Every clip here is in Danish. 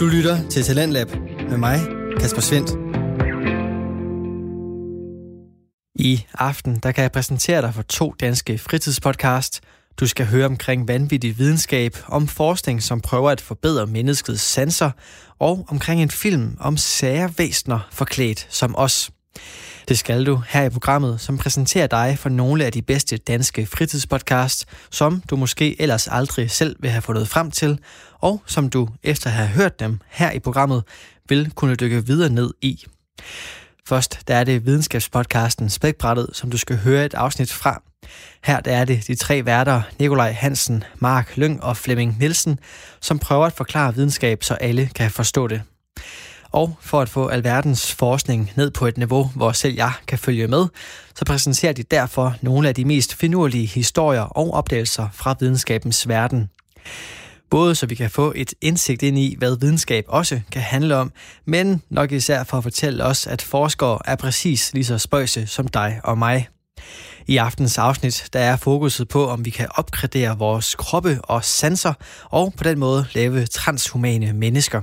Du lytter til Talentlab med mig, Kasper Svendt. I aften der kan jeg præsentere dig for to danske fritidspodcast. Du skal høre omkring vanvittig videnskab, om forskning, som prøver at forbedre menneskets sanser, og omkring en film om sære væsner forklædt som os. Det skal du her i programmet, som præsenterer dig for nogle af de bedste danske fritidspodcasts, som du måske ellers aldrig selv vil have fundet frem til, og som du efter at have hørt dem her i programmet, vil kunne dykke videre ned i. Først der er det videnskabspodcasten Spækbrættet, som du skal høre et afsnit fra. Her der er det de tre værter, Nikolaj Hansen, Mark Lyng og Flemming Nielsen, som prøver at forklare videnskab, så alle kan forstå det. Og for at få alverdens forskning ned på et niveau, hvor selv jeg kan følge med, så præsenterer de derfor nogle af de mest finurlige historier og opdagelser fra videnskabens verden. Både så vi kan få et indsigt ind i, hvad videnskab også kan handle om, men nok især for at fortælle os, at forskere er præcis lige så spøjse som dig og mig. I aftens afsnit der er fokuset på, om vi kan opgradere vores kroppe og sanser, og på den måde lave transhumane mennesker.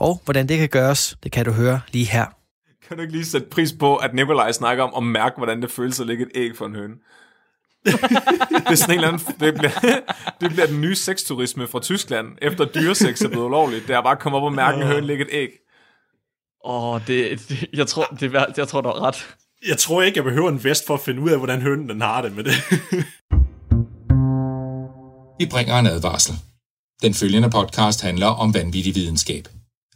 Og hvordan det kan gøres, det kan du høre lige her. Kan du ikke lige sætte pris på, at Nikolaj snakker om at mærke, hvordan det føles at lægge et æg for en høne? det er sådan en eller anden, det bliver, det bliver den nye sexturisme fra Tyskland, efter dyresex er blevet ulovligt. Det er bare at komme op og mærke en høne lægge et æg. Åh, oh, det, det, jeg tror, det, er- jeg tror, du har ret. Jeg tror ikke, jeg behøver en vest for at finde ud af, hvordan hønen den har det med det. Vi bringer en advarsel. Den følgende podcast handler om vanvittig videnskab.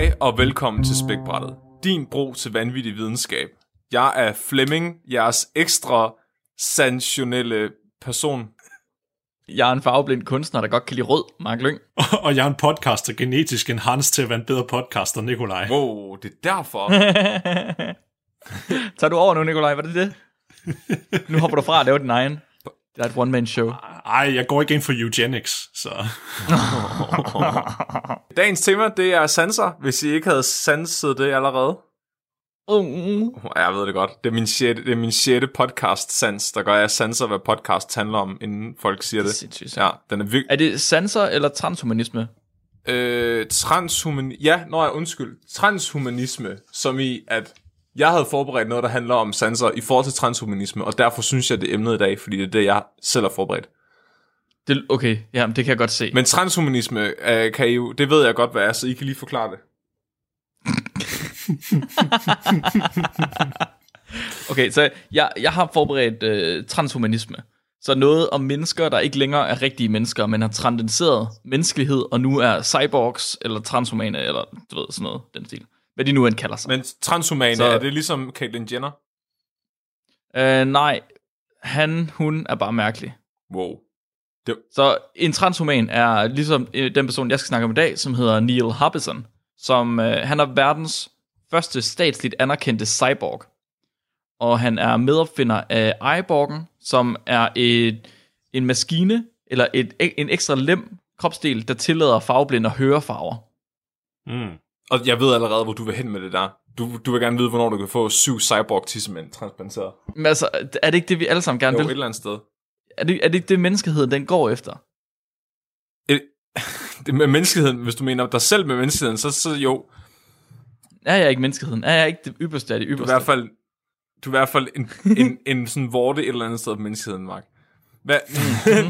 Hej og velkommen til Spækbrættet. Din bro til vanvittig videnskab. Jeg er Flemming, jeres ekstra sanktionelle person. Jeg er en farveblind kunstner, der godt kan lide rød, Mark Lyng. og jeg er en podcaster genetisk enhanced til at være en bedre podcaster, Nikolaj. Wow, det er derfor. Tager du over nu, Nikolaj? Var det det? Nu hopper du fra at lave din egen. Det er et one-man-show. Ej, jeg går ikke ind for eugenics, så... Dagens tema, det er sanser, hvis I ikke havde sanset det allerede. Uh, Ja, Jeg ved det godt. Det er min sjette, det er min sjette podcast sans, der gør, at jeg sanser, hvad podcast handler om, inden folk siger det. sindssygt. Ja, den er virkelig... er det sanser eller transhumanisme? Øh, transhuman... Ja, nå ja, undskyld. Transhumanisme, som i, at jeg havde forberedt noget, der handler om sanser i forhold til transhumanisme, og derfor synes jeg, det er emnet i dag, fordi det er det, jeg selv har forberedt. Det, okay, ja, det kan jeg godt se. Men transhumanisme, øh, kan I jo, det ved jeg godt, hvad er, så I kan lige forklare det. Okay, så jeg, jeg har forberedt øh, transhumanisme. Så noget om mennesker, der ikke længere er rigtige mennesker, men har transcenderet menneskelighed, og nu er cyborgs, eller transhumane, eller du ved, sådan noget, den stil. Hvad de nu end kalder sig. Men transhumane, Så- er det ligesom Caitlyn Jenner? Øh, nej, han, hun er bare mærkelig. Wow. Så en transhuman er ligesom øh, den person, jeg skal snakke om i dag, som hedder Neil Harbison, som øh, han er verdens første statsligt anerkendte cyborg. Og han er medopfinder af iBorgen, som er et, en maskine, eller et, en ekstra lem, kropsdel, der tillader farveblinde at høre farver. Mm. Og jeg ved allerede, hvor du vil hen med det der. Du, du vil gerne vide, hvornår du kan få syv cyborg tissemænd transplanteret. Men altså, er det ikke det, vi alle sammen gerne Jo, et vil? eller andet sted. Er det, er det ikke det, menneskeheden den går efter? Et, det med menneskeheden, hvis du mener dig selv med menneskeheden, så, så jo, Er jeg ikke menneskeheden? Er jeg ikke det ypperste af det du er i ypperste? hvert fald, du er i hvert fald en, en, en sådan vorte et eller andet sted på menneskeheden, Mark. Hvad?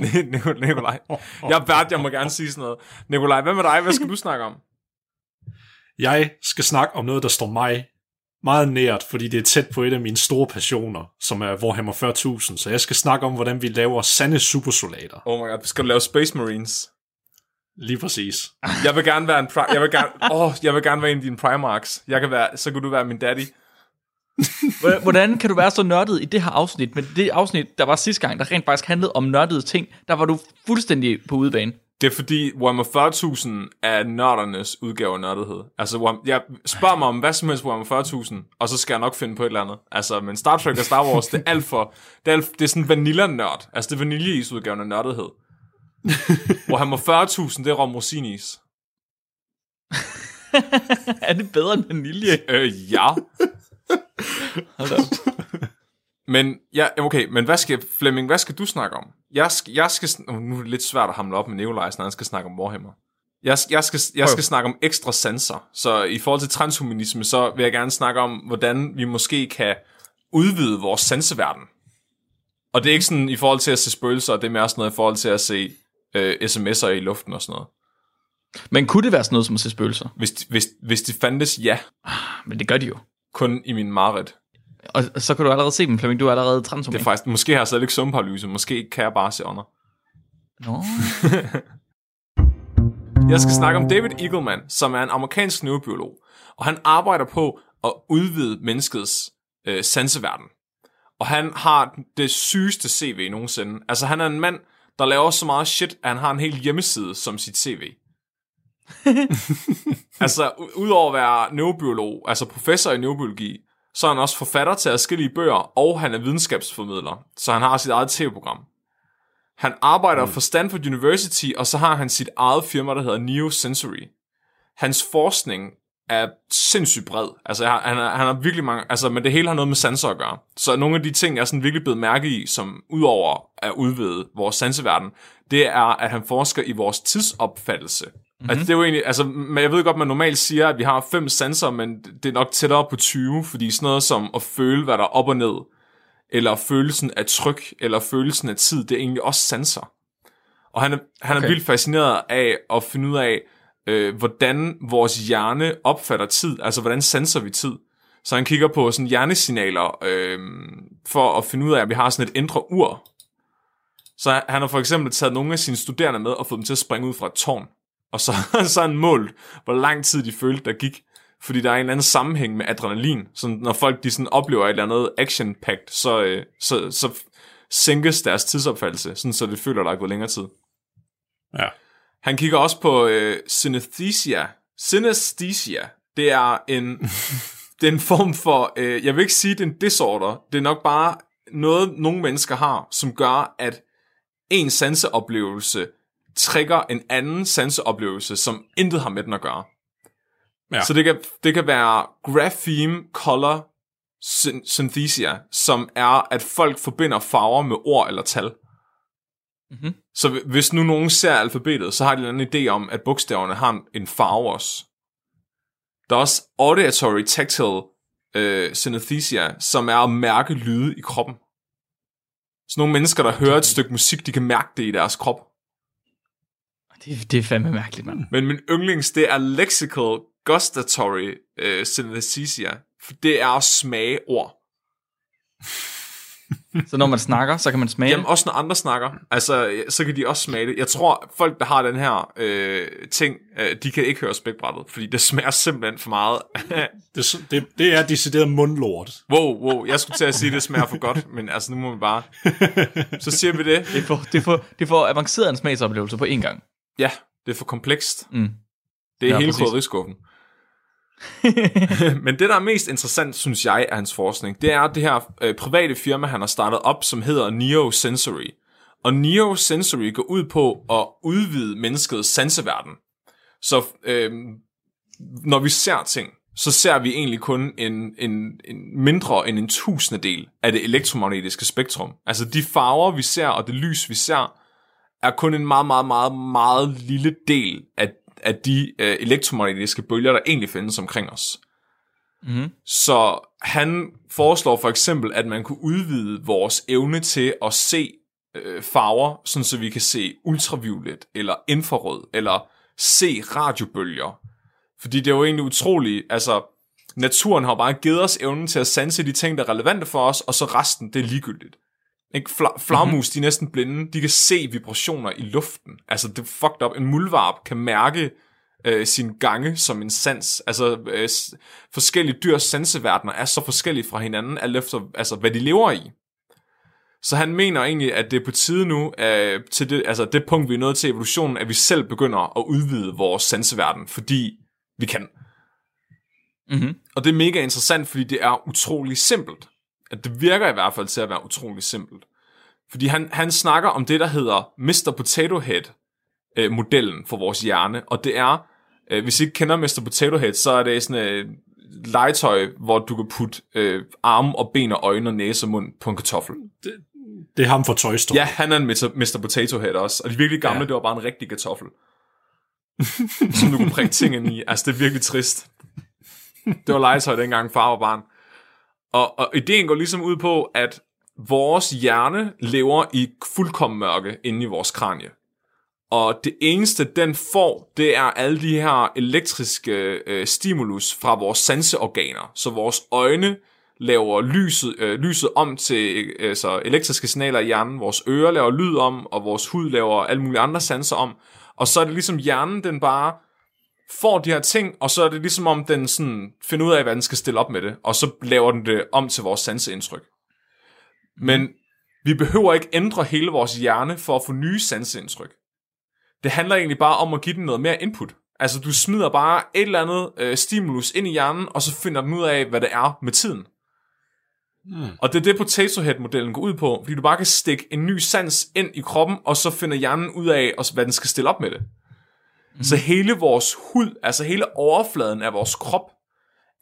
Nik- Nikolaj. Jeg er vært, jeg må gerne sige sådan noget. Nikolaj, hvad med dig? Hvad skal du snakke om? Jeg skal snakke om noget, der står mig meget nært, fordi det er tæt på et af mine store passioner, som er Warhammer 40.000. Så jeg skal snakke om, hvordan vi laver sande supersoldater. Oh my god, skal du lave Space Marines? Lige præcis. Jeg vil gerne være en pri- jeg vil gerne, oh, jeg vil gerne være en af dine Primarchs. Jeg kan være, så kan du være min daddy. Hvordan- Hvordan kan du være så nørdet i det her afsnit, men det afsnit, der var sidste gang, der rent faktisk handlede om nørdede ting, der var du fuldstændig på udebane. Det er fordi Warhammer 40.000 er nørdernes udgave af nørdethed. Altså, jeg spørger mig om hvad som helst Warhammer 40.000, og så skal jeg nok finde på et eller andet. Altså, men Star Trek og Star Wars, det er alt for... Det er, alt, det er sådan vanilla-nørd. Altså, det er vaniljeis-udgaven af nørdethed. Warhammer 40.000, det er rom rosinis. er det bedre end vanilje? Øh, ja. Hold op. Men, ja, okay, men hvad skal, Flemming, hvad skal du snakke om? Jeg skal, jeg skal, oh, nu er det lidt svært at hamle op med Neolize, når han skal snakke om Warhammer. Jeg, jeg, skal, jeg skal snakke om ekstra sanser. Så i forhold til transhumanisme, så vil jeg gerne snakke om, hvordan vi måske kan udvide vores sanseverden. Og det er ikke sådan i forhold til at se spøgelser, det er mere sådan noget i forhold til at se øh, sms'er i luften og sådan noget. Men kunne det være sådan noget som at se spøgelser? Hvis, hvis, hvis de fandtes, ja. Men det gør de jo. Kun i min mareridt. Og så kan du allerede se dem, Flemming. Du er allerede Det transhuman. er faktisk, måske har jeg slet ikke søvnparalyse, måske kan jeg bare se under. Nå. Jeg skal snakke om David Eagleman, som er en amerikansk neurobiolog, og han arbejder på at udvide menneskets øh, sanseverden. Og han har det sygeste CV nogensinde. Altså han er en mand, der laver så meget shit, at han har en hel hjemmeside som sit CV. altså udover at være neurobiolog, altså professor i neurobiologi, så er han også forfatter til adskillige bøger, og han er videnskabsformidler, så han har sit eget tv-program. Han arbejder mm. for Stanford University, og så har han sit eget firma, der hedder Neosensory. Hans forskning er sindssygt bred. Altså, han, er, han har virkelig mange... Altså, men det hele har noget med sanser at gøre. Så nogle af de ting, jeg er sådan virkelig blevet mærke i, som udover at udvide vores sanseverden, det er, at han forsker i vores tidsopfattelse. Mm-hmm. Altså, det er jo egentlig... Altså, men jeg ved godt, man normalt siger, at vi har fem sanser, men det er nok tættere på 20, fordi sådan noget som at føle, hvad der er op og ned, eller følelsen af tryk, eller følelsen af tid, det er egentlig også sanser. Og han er, han okay. er vildt fascineret af at finde ud af, øh, hvordan vores hjerne opfatter tid, altså hvordan sanser vi tid. Så han kigger på sådan hjernesignaler, øh, for at finde ud af, at vi har sådan et indre ur. Så han- han har for eksempel taget nogle af sine studerende med og fået dem til at springe ud fra et tårn. Og så, så har han målt, hvor lang tid de følte, der gik. Fordi der er en eller anden sammenhæng med adrenalin. Så når folk de sådan oplever et eller andet action packed så, øh, så, så sænkes deres tidsopfattelse, sådan så det føler, der er gået længere tid. Ja. Han kigger også på øh, synesthesia. Synesthesia, det er en, det er en form for, øh, jeg vil ikke sige, det er en disorder, det er nok bare noget, nogle mennesker har, som gør, at en sanseoplevelse trigger en anden sanseoplevelse, som intet har med den at gøre. Ja. Så det kan, det kan være grapheme color syn- synthesia, som er, at folk forbinder farver med ord eller tal. Mhm. Så hvi- hvis nu nogen ser alfabetet, så har de en anden idé om, at bogstaverne har en- en farve også. Der er også auditory tactile øh, synesthesia, som er at mærke lyde i kroppen. Så nogle mennesker, der hører et stykke musik, de kan mærke det i deres krop. Det, det er fandme mærkeligt, mand. Men min yndlings, det er lexical gustatory øh, synesthesia. For det er at smage ord. Så når man snakker, så kan man smage Jamen også når andre snakker, altså så kan de også smage det. Jeg tror, folk der har den her øh, ting, øh, de kan ikke høre spækbrættet, fordi det smager simpelthen for meget. Det, er det, det er decideret mundlort. wow, wow, jeg skulle til at sige, at det smager for godt, men altså nu må vi bare... Så siger vi det. Det får, det får, det får avanceret en smagsoplevelse på én gang. Ja, det er for komplekst. Mm. Det er Ja, hele præcis. krydderiskuffen. Men det, der er mest interessant, synes jeg, af hans forskning, det er det her øh, private firma, han har startet op, som hedder Neo Sensory. Og Neo Sensory går ud på at udvide menneskets sanseverden. Så øh, når vi ser ting, så ser vi egentlig kun en, en, en mindre end en tusindedel af det elektromagnetiske spektrum. Altså de farver, vi ser, og det lys, vi ser, er kun en meget, meget, meget, meget lille del af, af de øh, elektromagnetiske bølger, der egentlig findes omkring os. Mm-hmm. Så han foreslår for eksempel, at man kunne udvide vores evne til at se øh, farver, sådan så vi kan se ultraviolet, eller infrarød, eller se radiobølger. Fordi det er jo egentlig utroligt, altså naturen har bare givet os evnen til at sanse de ting, der er relevante for os, og så resten, det er ligegyldigt. Ikke? Fla- flagmus, mm-hmm. de er næsten blinde. De kan se vibrationer i luften. Altså, det er fucked up. En muldvarp kan mærke øh, sin gange som en sans. Altså, øh, forskellige dyrs sanseverdener er så forskellige fra hinanden, alt efter, altså, hvad de lever i. Så han mener egentlig, at det er på tide nu, øh, til det, altså det punkt, vi er nået til evolutionen, at vi selv begynder at udvide vores sanseverden, fordi vi kan. Mm-hmm. Og det er mega interessant, fordi det er utrolig simpelt. At det virker i hvert fald til at være utrolig simpelt. Fordi han, han snakker om det, der hedder Mr. Potato Head øh, modellen for vores hjerne, og det er, øh, hvis I ikke kender Mr. Potato Head, så er det sådan et øh, legetøj, hvor du kan putte øh, arme og ben og øjne og næse og mund på en kartoffel. Det er ham fra Toy Story. Ja, han er en Mr. Potato Head også, og de virkelig gamle. Ja. det var bare en rigtig kartoffel. som du kunne prikke ting ind i. Altså, det er virkelig trist. Det var legetøj dengang far var barn. Og, og ideen går ligesom ud på, at vores hjerne lever i fuldkommen mørke inde i vores kranie. Og det eneste, den får, det er alle de her elektriske øh, stimulus fra vores sanseorganer. Så vores øjne laver lyset, øh, lyset om til øh, altså elektriske signaler i hjernen, vores ører laver lyd om, og vores hud laver alle mulige andre sanser om. Og så er det ligesom hjernen, den bare får de her ting, og så er det ligesom om den sådan finder ud af, hvad den skal stille op med det, og så laver den det om til vores sanseindtryk. Men vi behøver ikke ændre hele vores hjerne for at få nye sanseindtryk. Det handler egentlig bare om at give den noget mere input. Altså du smider bare et eller andet øh, stimulus ind i hjernen, og så finder den ud af, hvad det er med tiden. Mm. Og det er det Potato Head-modellen går ud på, fordi du bare kan stikke en ny sans ind i kroppen, og så finder hjernen ud af, hvad den skal stille op med det. Mm. Så hele vores hud, altså hele overfladen af vores krop,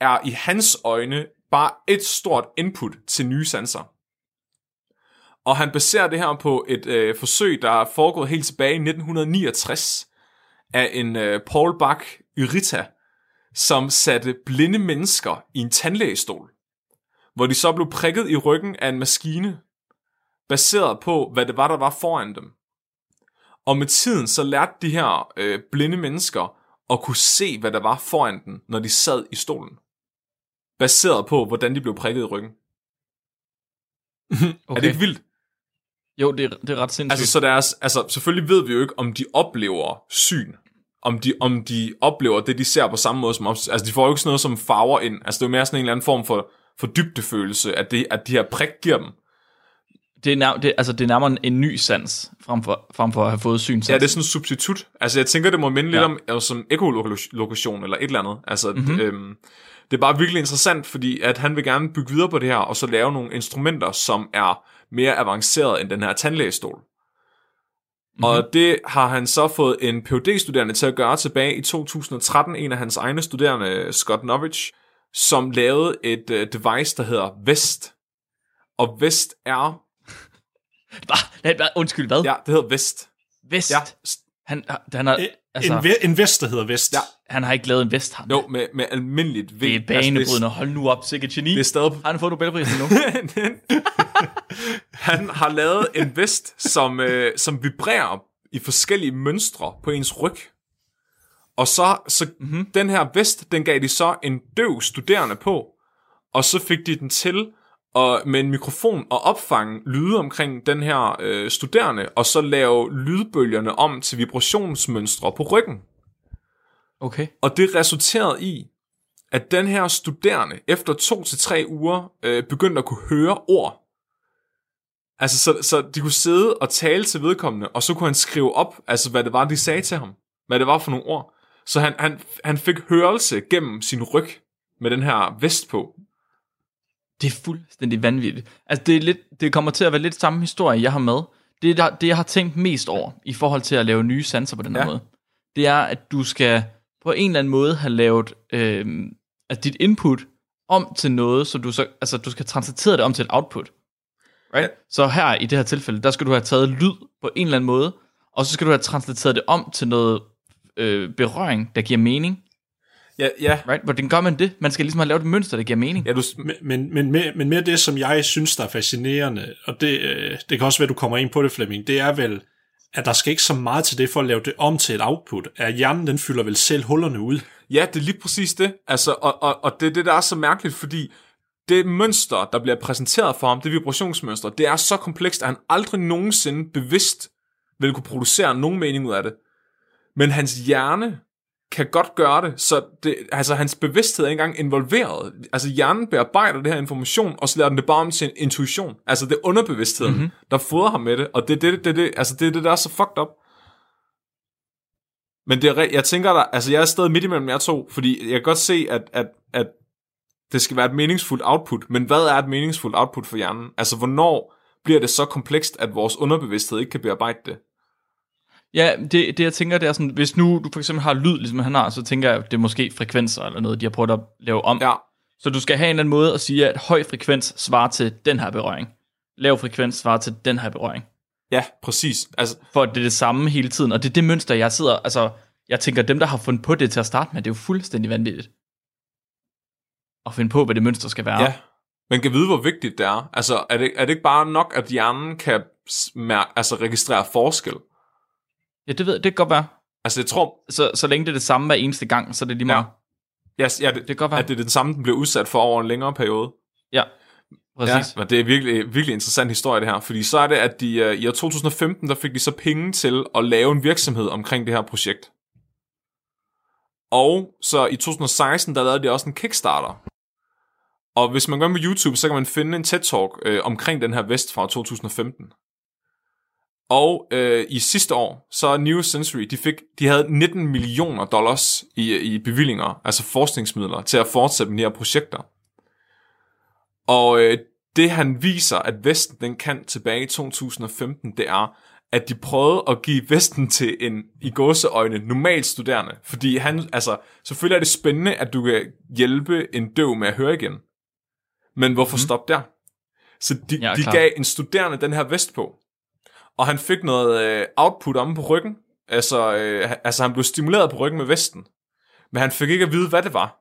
er i hans øjne bare et stort input til nye sanser. Og han baserer det her på et øh, forsøg, der er foregået helt tilbage i 1969 af en øh, Paul Bach Yrita, som satte blinde mennesker i en tandlægestol, hvor de så blev prikket i ryggen af en maskine, baseret på, hvad det var, der var foran dem. Og med tiden så lærte de her øh, blinde mennesker at kunne se, hvad der var foran dem, når de sad i stolen. Baseret på, hvordan de blev prikket i ryggen. Okay. Er det ikke vildt? Jo, det er, det er ret sindssygt. Altså, så deres, altså, selvfølgelig ved vi jo ikke, om de oplever syn. Om de, om de oplever det, de ser på samme måde som os. Altså, de får jo ikke sådan noget som farver ind. Altså, det er jo mere sådan en eller anden form for, for dybdefølelse, at, det, at de her prik giver dem. Det, er nær, det, altså, det er nærmere en, ny sans, frem for, frem for at have fået syn. Ja, det er sådan en substitut. Altså, jeg tænker, det må minde lidt Ja. om altså, som ekolokation eller et eller andet. Altså, mm-hmm. øhm, det er bare virkelig interessant, fordi at han vil gerne bygge videre på det her, og så lave nogle instrumenter, som er mere avanceret end den her tandlægestol. Mm-hmm. Og det har han så fået en phd studerende til at gøre tilbage i 2013, en af hans egne studerende, Scott Novich, som lavede et uh, device, der hedder Vest. Og Vest er... Bare, undskyld, hvad? Ja, det hedder Vest. Vest. Ja, Han, han, har, Altså, altså, en, ve- en vest, der hedder Vest. Ja. han har ikke lavet en vest, han. jo, med, med almindeligt V. Det er banebrydende. Hold nu op, sikkert geni. det er stadig Har han fået Nobelprisen nu? Han har lavet en vest, som, øh, som vibrerer i forskellige mønstre på ens ryg. Og så, så mm-hmm. den her vest, den gav de så en døv studerende på, og så fik de den til og med en mikrofon og opfange lyde omkring den her øh, studerende, og så lave lydbølgerne om til vibrationsmønstre på ryggen. Okay. Og det resulterede i, at den her studerende efter to til tre uger øh, begyndte at kunne høre ord. Altså, så, så de kunne sidde og tale til vedkommende, og så kunne han skrive op, altså hvad det var, de sagde til ham. Hvad det var for nogle ord. Så han, han, han fik hørelse gennem sin ryg med den her vest på. Det er fuldstændig vanvittigt. Altså, det, er lidt, det kommer til at være lidt samme historie, jeg har med. Det, der, det, jeg har tænkt mest over, i forhold til at lave nye sanser på den her Ja. måde, det er, at du skal på en eller anden måde have lavet øh, altså dit input om til noget, så du, så, altså, du skal translatere det om til et output. Right? Ja. Så her i det her tilfælde, der skal du have taget lyd på en eller anden måde, og så skal du have translateret det om til noget øh, berøring, der giver mening. Ja, ja. Right? Hvordan gør man det? Man skal ligesom have lavet et mønster, der giver mening. ja du, Men, men, men, mere, men mere det, som jeg synes, der er fascinerende, og det, øh, det kan også være, at du kommer ind på det, Flemming, det er vel, at der skal ikke så meget til det for at lave det om til et output. At hjernen, den fylder vel selv hullerne ud. Ja, det er lige præcis det. Altså, og, og, og det er det, der er så mærkeligt, fordi det mønster, der bliver præsenteret for ham, det vibrationsmønster, det er så komplekst, at han aldrig nogensinde bevidst vil kunne producere nogen mening ud af det. Men hans hjerne kan godt gøre det, så det, altså, hans bevidsthed er ikke engang involveret. Altså hjernen bearbejder det her information, og så lader den det bare om en intuition. Altså det er underbevidstheden, mm-hmm. der fodrer ham med det, og det er det, det, det, altså, det, det, der er så fucked up. Men det er, jeg tænker der, altså jeg er stadig midt imellem jer to, fordi jeg kan godt se, at, at, at det skal være et meningsfuldt output, men hvad er et meningsfuldt output for hjernen? Altså hvornår bliver det så komplekst, at vores underbevidsthed ikke kan bearbejde det? Ja, det, det jeg tænker, det er sådan, hvis nu du for eksempel har lyd, ligesom han har, så tænker jeg, det er måske frekvenser eller noget, de har prøvet at lave om. Ja, Så du skal have en eller anden måde at sige, at høj frekvens svarer til den her berøring. Lav frekvens svarer til den her berøring. ja, præcis. Altså, For det er det samme hele tiden. Og det er det mønster, jeg sidder... Altså, jeg tænker, dem, der har fundet på det til at starte med, det er jo fuldstændig vanvittigt. At finde på, hvad det mønster skal være. Ja. Man kan vide, hvor vigtigt det er. Altså, er det, er det ikke bare nok, at hjernen kan mær- altså, registrere forskel? Ja det ved det kan godt være. Altså, jeg tror, Så, så længe det er det samme hver eneste gang, så er det lige meget. ja, ja, det, Det kan godt være. at det er den samme, den bliver udsat for over en længere periode. Ja, præcis. Ja, men det er virkelig, virkelig interessant historie, det her. Fordi så er det, at de, øh, i år 2015, der fik de så penge til at lave en virksomhed omkring det her projekt. Og så i 2016, der lavede de også en Kickstarter. Og hvis man går ind på YouTube, så kan man finde en TED-talk øh, omkring den her vest fra 2015. Og øh, i sidste år, så New Century, de, fik, de havde 19 millioner dollars i, i bevillinger, altså forskningsmidler, til at fortsætte med de her projekter. Og øh, det han viser, at Vesten den kan tilbage i 2015, det er, at de prøvede at give Vesten til en, i gåseøjne, normal studerende. Fordi han, altså, selvfølgelig er det spændende, at du kan hjælpe en døv med at høre igen. Men hvorfor mm. stoppe der? Så de, Ja, de gav en studerende den her vest på. Og han fik noget øh, output om på ryggen. Altså, øh, altså, han blev stimuleret på ryggen med vesten. Men han fik ikke at vide, hvad det var.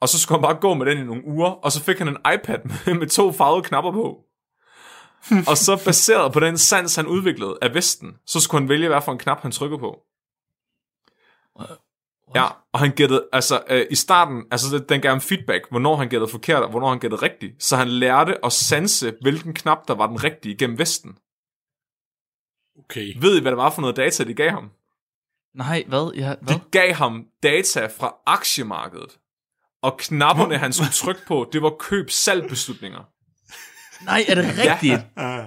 Og så skulle han bare gå med den i nogle uger, og så fik han en iPad med, med to farvede knapper på. og så baseret på den sans, han udviklede af Vesten, så skulle han vælge, hvad for en knap han trykker på. Ja, og han gættede, altså øh, i starten, altså den gav ham feedback, hvornår han gættede forkert, og hvornår han gættede rigtigt. Så han lærte at sanse, hvilken knap, der var den rigtige gennem Vesten. Okay. Ved I, hvad det var for noget data, de gav ham? Nej, hvad? Ja, hvad? De gav ham data fra aktiemarkedet. Og knapperne, han skulle trykke på, det var køb-salg-beslutninger. Nej, er det rigtigt? Ah,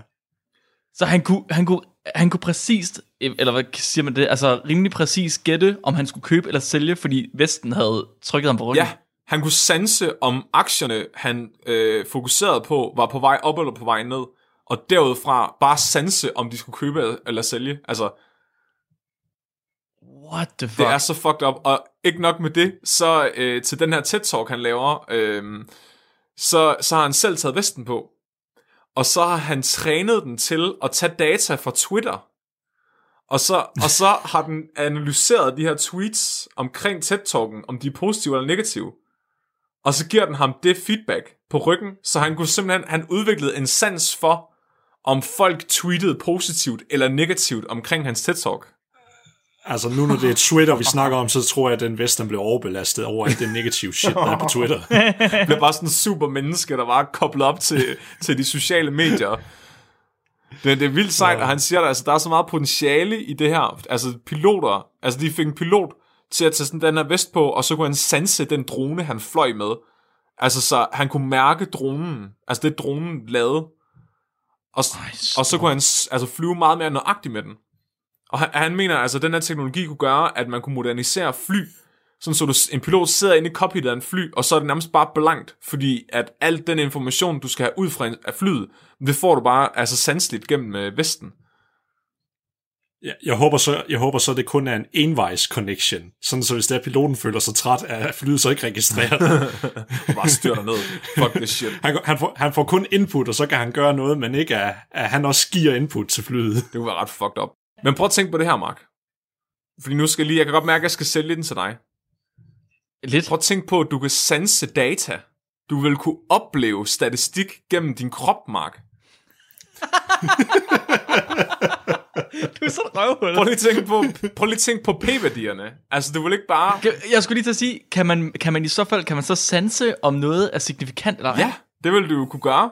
Så han kunne, han kunne, han kunne præcist, eller hvad siger man det, altså rimelig præcis gætte, om han skulle købe eller sælge, fordi Vesten havde trykket ham på ryggen. Ja, han kunne sanse, om aktierne, han øh, fokuserede på, var på vej op eller på vej ned. Og derudfra bare sanse, om de skulle købe eller sælge. Altså, What the fuck? det er så fucked up. Og ikke nok med det, så øh, til den her TED-talk, han laver, øh, så, så har han selv taget vesten på. Og så har han trænet den til at tage data fra Twitter. Og så, og så har den analyseret de her tweets omkring TED-talken, om de er positive eller negative. Og så giver den ham det feedback på ryggen, så han kunne simpelthen, han udviklede en sans for, om folk tweetede positivt eller negativt omkring hans TED-talk. altså nu når det er Twitter, vi snakker om, så tror jeg, at den Vesten blev overbelastet over alt det negative shit, der er på Twitter. blev bare sådan en super menneske, der var koblet op til, til de sociale medier. Det, det er vildt sejt, og han siger, at altså, der er så meget potentiale i det her. Altså piloter, altså de fik en pilot til at tage sådan den her vest på, og så kunne han sanse den drone, han fløj med. Altså så han kunne mærke dronen, altså det dronen lavede. Og, og så kunne han altså flyve meget mere nøjagtigt med den. Og han, han mener altså, at den her teknologi kunne gøre, at man kunne modernisere fly, sådan så du, en pilot sidder inde i cockpittet af en fly, og så er det nærmest bare blankt, fordi at al den information, du skal have ud fra en- af flyet, det får du bare altså sanseligt gennem øh, vesten. Jeg, jeg, håber så, jeg håber så, at det kun er en envejs connection, sådan så hvis der piloten føler sig træt, at flyet så ikke registreret. Bare styrter ned. Fuck this shit. han, han, får, han får kun input, og så kan han gøre noget, men ikke at, at han også giver input til flyet. Det kunne være ret fucked up. Men prøv at tænke på det her, Mark. Fordi nu skal jeg lige, jeg kan godt mærke, at jeg skal sælge den til dig. Lidt. Prøv at tænke på, at du kan sanse data. Du vil kunne opleve statistik gennem din krop, Mark. Du er sådan røvhul. Prøv lige at tænke på, prøv lige at tænke på p-værdierne. Altså, du vil ikke bare... Jeg skulle lige til at sige, kan man, kan man i så fald, kan man så sanse, om noget er signifikant eller ej? Ja, det vil du kunne gøre.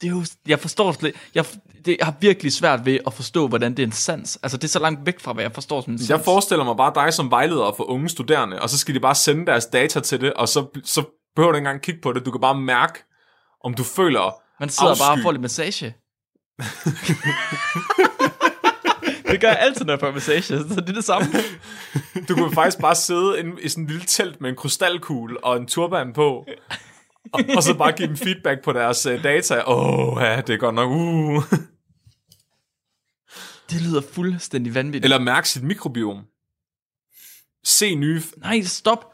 det er jo, jeg forstår slet, jeg, det, jeg har virkelig svært ved at forstå, hvordan det er en sans. Altså, det er så langt væk fra, hvad jeg forstår som en sans. Jeg forestiller mig bare dig som vejleder for unge studerende, og så skal de bare sende deres data til det, og så, så behøver du ikke engang kigge på det. Du kan bare mærke, om du føler Man sidder afsky. bare og får lidt massage. det gør jeg altid, når jeg får massage, så det er det samme. Du kunne faktisk bare sidde inde i sådan en lille telt med en krystalkugle og en turban på, og, og så bare give dem feedback på deres uh, data. Åh, oh, ja, det er godt nok. Uh. Det lyder fuldstændig vanvittigt. Eller mærke sit mikrobiom. Se nye... Nej, stop.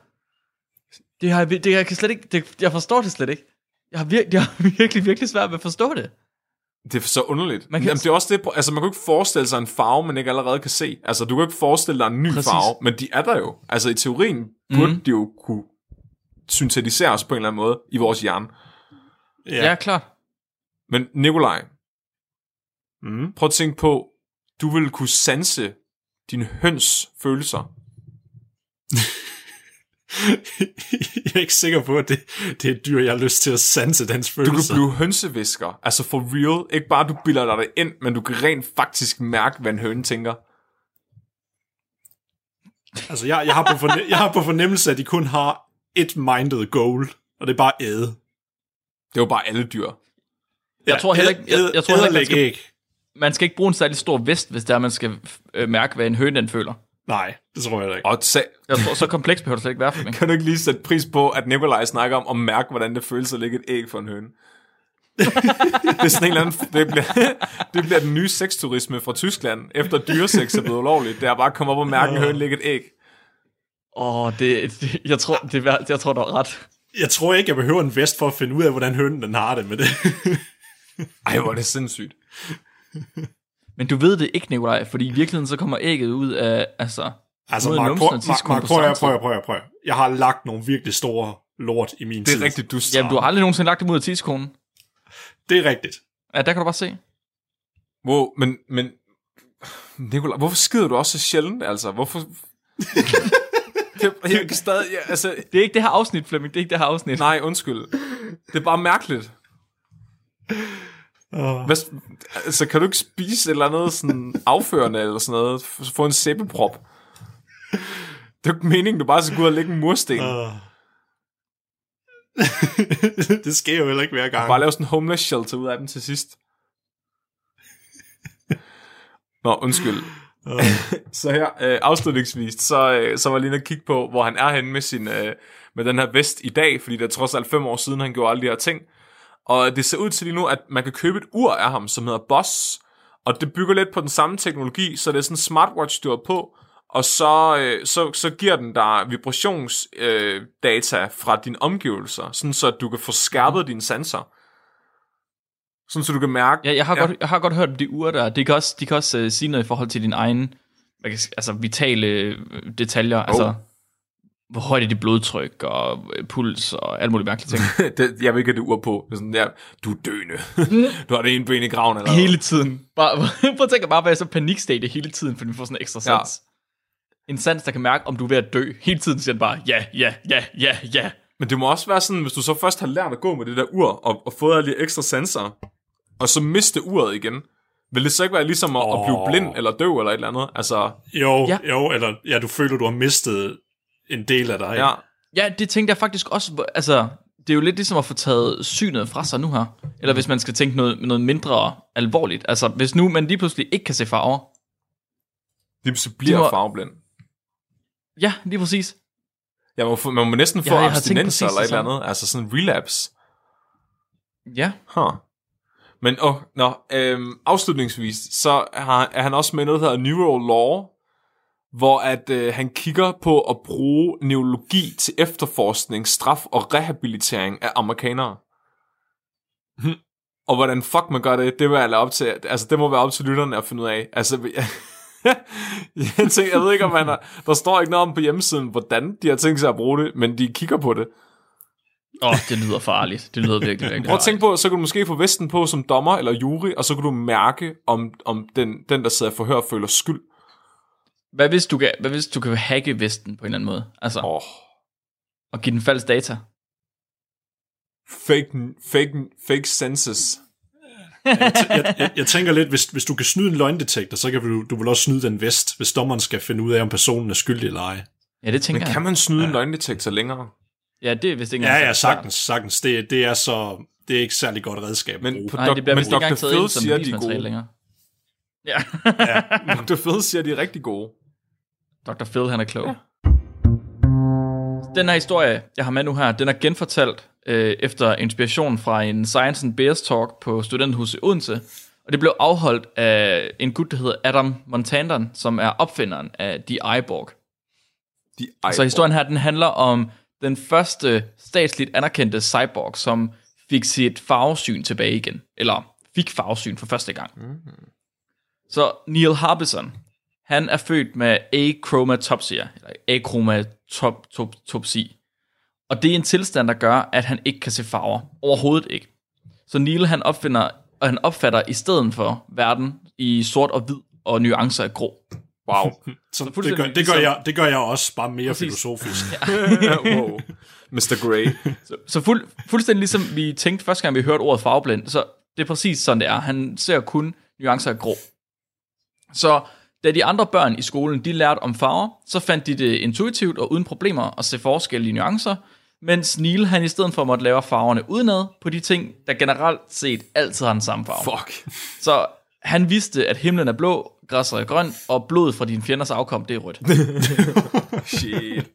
Det har, jeg- det, jeg kan slet ikke, det, jeg forstår det slet ikke. Jeg har, vir, jeg har virkelig, virkelig svært ved at forstå det. Det er så underligt. Man kan-. Jamen, det er også det, altså man kan ikke forestille sig en farve, man ikke allerede kan se. Altså du kan ikke forestille dig en ny Præcis. Farve, men de er der jo. Altså i teorien burde Mhm. de jo kunne syntetiseres på en eller anden måde i vores hjerne. Ja, ja klart. Men Nikolaj, Mm. prøv at tænke på, du vil kunne sanse din høns følelser. jeg er ikke sikker på, at det, det er et dyr, jeg har lyst til at sanse dens Du følelser. kan blive hønsevisker, altså for real. Ikke bare du bilder dig det ind, men du kan rent faktisk mærke, hvad en høne tænker. Altså, jeg, jeg, har på forne- jeg har på fornemmelse, at de kun har et minded goal, og det er bare æde. Det er jo bare alle dyr. Jeg tror heller ikke- jeg- jeg tror heller ikke, man skal-. Man skal ikke bruge en særlig stor vest, hvis det er, man skal øh, mærke, hvad en høne den føler. Nej, det tror jeg heller ikke. Og sa- Jeg tror, så kompleks behøver det slet ikke være for mig. Kan du ikke lige sætte pris på, at Nikolaj snakker om at mærke, hvordan det føles at lægge et æg for en høne? det er sådan en eller anden, det bliver, det bliver den nye sexturisme fra Tyskland, efter dyresex er blevet ulovligt. Det er bare at komme op og mærke en høne lægge et æg. Åh, oh, det, det, jeg, tror, det, er værd- jeg tror, du har ret. Jeg tror ikke, jeg behøver en vest for at finde ud af, hvordan hønen den har det med det. Ej, hvor er det sindssygt. Men du ved det ikke, Nikolaj, fordi i virkeligheden så kommer ægget ud af, altså... altså, Mark, numsen prøv, Mark, Mark, prøv, prøv, tid. prøv, prøv, prøv. Jeg har lagt nogle virkelig store lort i min Det tid. er rigtigt, du Jamen, du har aldrig nogensinde lagt dem ud af tidskonen. Det er rigtigt. Ja, der kan du bare se. Wow, men, men Nikolaj, hvorfor skider du også så sjældent, altså? Hvorfor... det, jeg kan stadig, ja, altså, Det er ikke det her afsnit, Flemming. Det er ikke det her afsnit. nej, undskyld. Det er bare mærkeligt. Uh, Hvad, altså, kan du ikke spise et eller andet sådan afførende eller sådan noget? Få en sæbeprop? Det er jo ikke meningen, du bare skal gå ud og lægge en mursten. Det sker jo heller ikke hver gang. Bare lave sådan en homeless shelter ud af dem til sidst. Nå, undskyld. Så her, øh, afslutningsvis, så, øh, så var lige og kigge på, hvor han er henne med, sin, øh, med den her vest i dag, fordi det er trods alt fem år siden, han gjorde alle de her ting. Og det ser ud til lige nu, at man kan købe et ur af ham, som hedder Boss, og det bygger lidt på den samme teknologi, så det er sådan en smartwatch, du har på, og så, øh, så, så giver den dig vibrationsdata øh, fra dine omgivelser, sådan så du kan få skærpet dine sanser. Sådan så du kan mærke... Ja, jeg har, ja. godt, jeg har godt hørt om de ure der. De kan også, de kan også uh, sige noget i forhold til din egen hvad kan, altså, vitale øh, detaljer. Oh. Altså, hvor højt er dit blodtryk og øh, puls og alt muligt mærkelige ting. det, jeg vil ikke have det ur på. Det er sådan, ja, du er døende. du har det ene ben i graven. Eller hele tiden. Bare, prøv at tænke bare at være så panikstate hele tiden, fordi du får sådan en ekstra Ja. sans. En sans, der kan mærke, om du er ved at dø. Hele tiden siger den bare, ja, ja, ja, ja, ja. Men det må også være sådan, hvis du så først har lært at gå med det der ur, og, og fået alle de ekstra sanser, og så miste uret igen, vil det så ikke være ligesom at, oh. at blive blind eller døv eller et eller andet? Altså, Jo, ja. jo, eller ja, du føler, du har mistet en del af dig. ja. Ja, det tænkte jeg faktisk også, altså, det er jo lidt ligesom at få taget synet fra sig nu her. Eller hvis man skal tænke noget, noget mindre alvorligt. Altså, hvis nu man lige pludselig ikke kan se farver. Det så bliver må- farveblind. Ja, lige præcis. Ja, man, må, få- man må næsten få Ja, abstinenser eller et eller andet. Altså sådan en relapse. Ja. Huh. Men oh, nå, øhm, afslutningsvis, så har, er han også med noget, der hedder Neural Law, hvor at øh, han kigger på at bruge neurologi til efterforskning, straf og rehabilitering af amerikanere. Hm. Og hvordan fuck man gør det, det vil jeg op til, altså det må være op til lytterne at finde ud af. Altså, jeg, tænker, jeg ved ikke, om han har, der står ikke noget om på hjemmesiden, hvordan de har tænkt sig at bruge det, men de kigger på det. Åh, oh, det lyder farligt. Det lyder virkelig, virkelig Prøv at tænke på, så kan du måske få vesten på som dommer eller jury, og så kan du mærke, om, om den, den, der sidder i forhør, føler skyld. Hvad hvis, du kan, hvad hvis du kan hacke Vesten på en eller anden måde? Altså, Åh, oh, og give den falsk data? fake, fake, fake senses. Jeg, jeg, jeg, jeg tænker lidt, hvis, hvis du kan snyde en løgndetektor, så kan du, du vil også snyde den vest, hvis dommeren skal finde ud af, om personen er skyldig eller ej. Ja, det tænker Men jeg. kan man snyde en løgndetektor længere? Ja, det er vist ikke Ja, engang ja, sagtens, sagtens. Det, det er så... Det er ikke særlig godt redskab Men på Nej, det bliver men vist ikke Dr. engang taget Phil ind som siger, de er gode. længere. Ja, Dr. Phil siger, de er rigtig gode. Dr. Phil, han er klog. Den her historie, jeg har med nu her, den er genfortalt øh, efter inspiration fra en Science and Bears Talk på Studenthuset i Odense. Og det blev afholdt af en gut, der hedder Adam Montandan, som er opfinderen af The Eyeborg. De Så historien her, den handler om den første statsligt anerkendte cyborg, som fik sit farvesyn tilbage igen. Eller fik farvesyn for første gang. Mm. Så Neil Harbison, han er født med achromatopsia, eller achromatopsi. Og det er en tilstand, der gør, at han ikke kan se farver. Overhovedet ikke. Så Neil, han opfinder, og han opfatter i stedet for verden i sort og hvid og nuancer af grå. Wow. Så det, fuldstændig gør, det, gør ligesom- jeg, det gør jeg også, bare mere Præcis. filosofisk. wow. Mr. Grey. Så, så fuld, fuldstændig ligesom vi tænkte første gang, vi hørte ordet farveblind, så det er præcis sådan, det er. Han ser kun nuancer af grå. Så da de andre børn i skolen, de lærte om farver, så fandt de det intuitivt og uden problemer at se forskellige nuancer, mens Neil, han i stedet for måtte lave farverne udenad på de ting, der generelt set altid har den samme farve. Fuck. Så han vidste, at himlen er blå, græsset er grønt, og blodet fra dine fjenders afkom, det er rødt. Shit.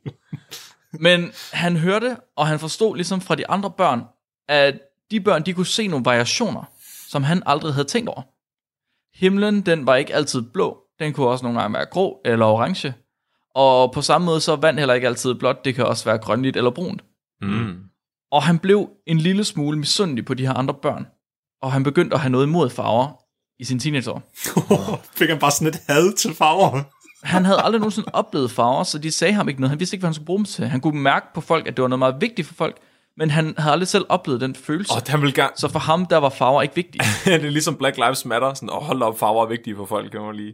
Men han hørte, og han forstod ligesom fra de andre børn, at de børn, de kunne se nogle variationer, som han aldrig havde tænkt over. Himlen, den var ikke altid blå, den kunne også nogle gange være grå eller orange. Og på samme måde så er vand heller ikke altid blåt, det kan også være grønligt eller brunt. Mm. Og han blev en lille smule misundelig på de her andre børn. Og han begyndte at have noget imod farver i sin teenageår. Fik han bare sådan et had til farver? Han havde aldrig nogensinde oplevet farver, så de sagde ham ikke noget. Han vidste ikke, hvad han skulle bruge dem til. Han kunne mærke på folk, at det var noget meget vigtigt for folk, men han havde aldrig selv oplevet den følelse. Og han vil gerne... Så for ham, der var farver ikke vigtige. det er ligesom Black Lives Matter. Sådan, og hold op, farver er vigtige for folk, kan man lige...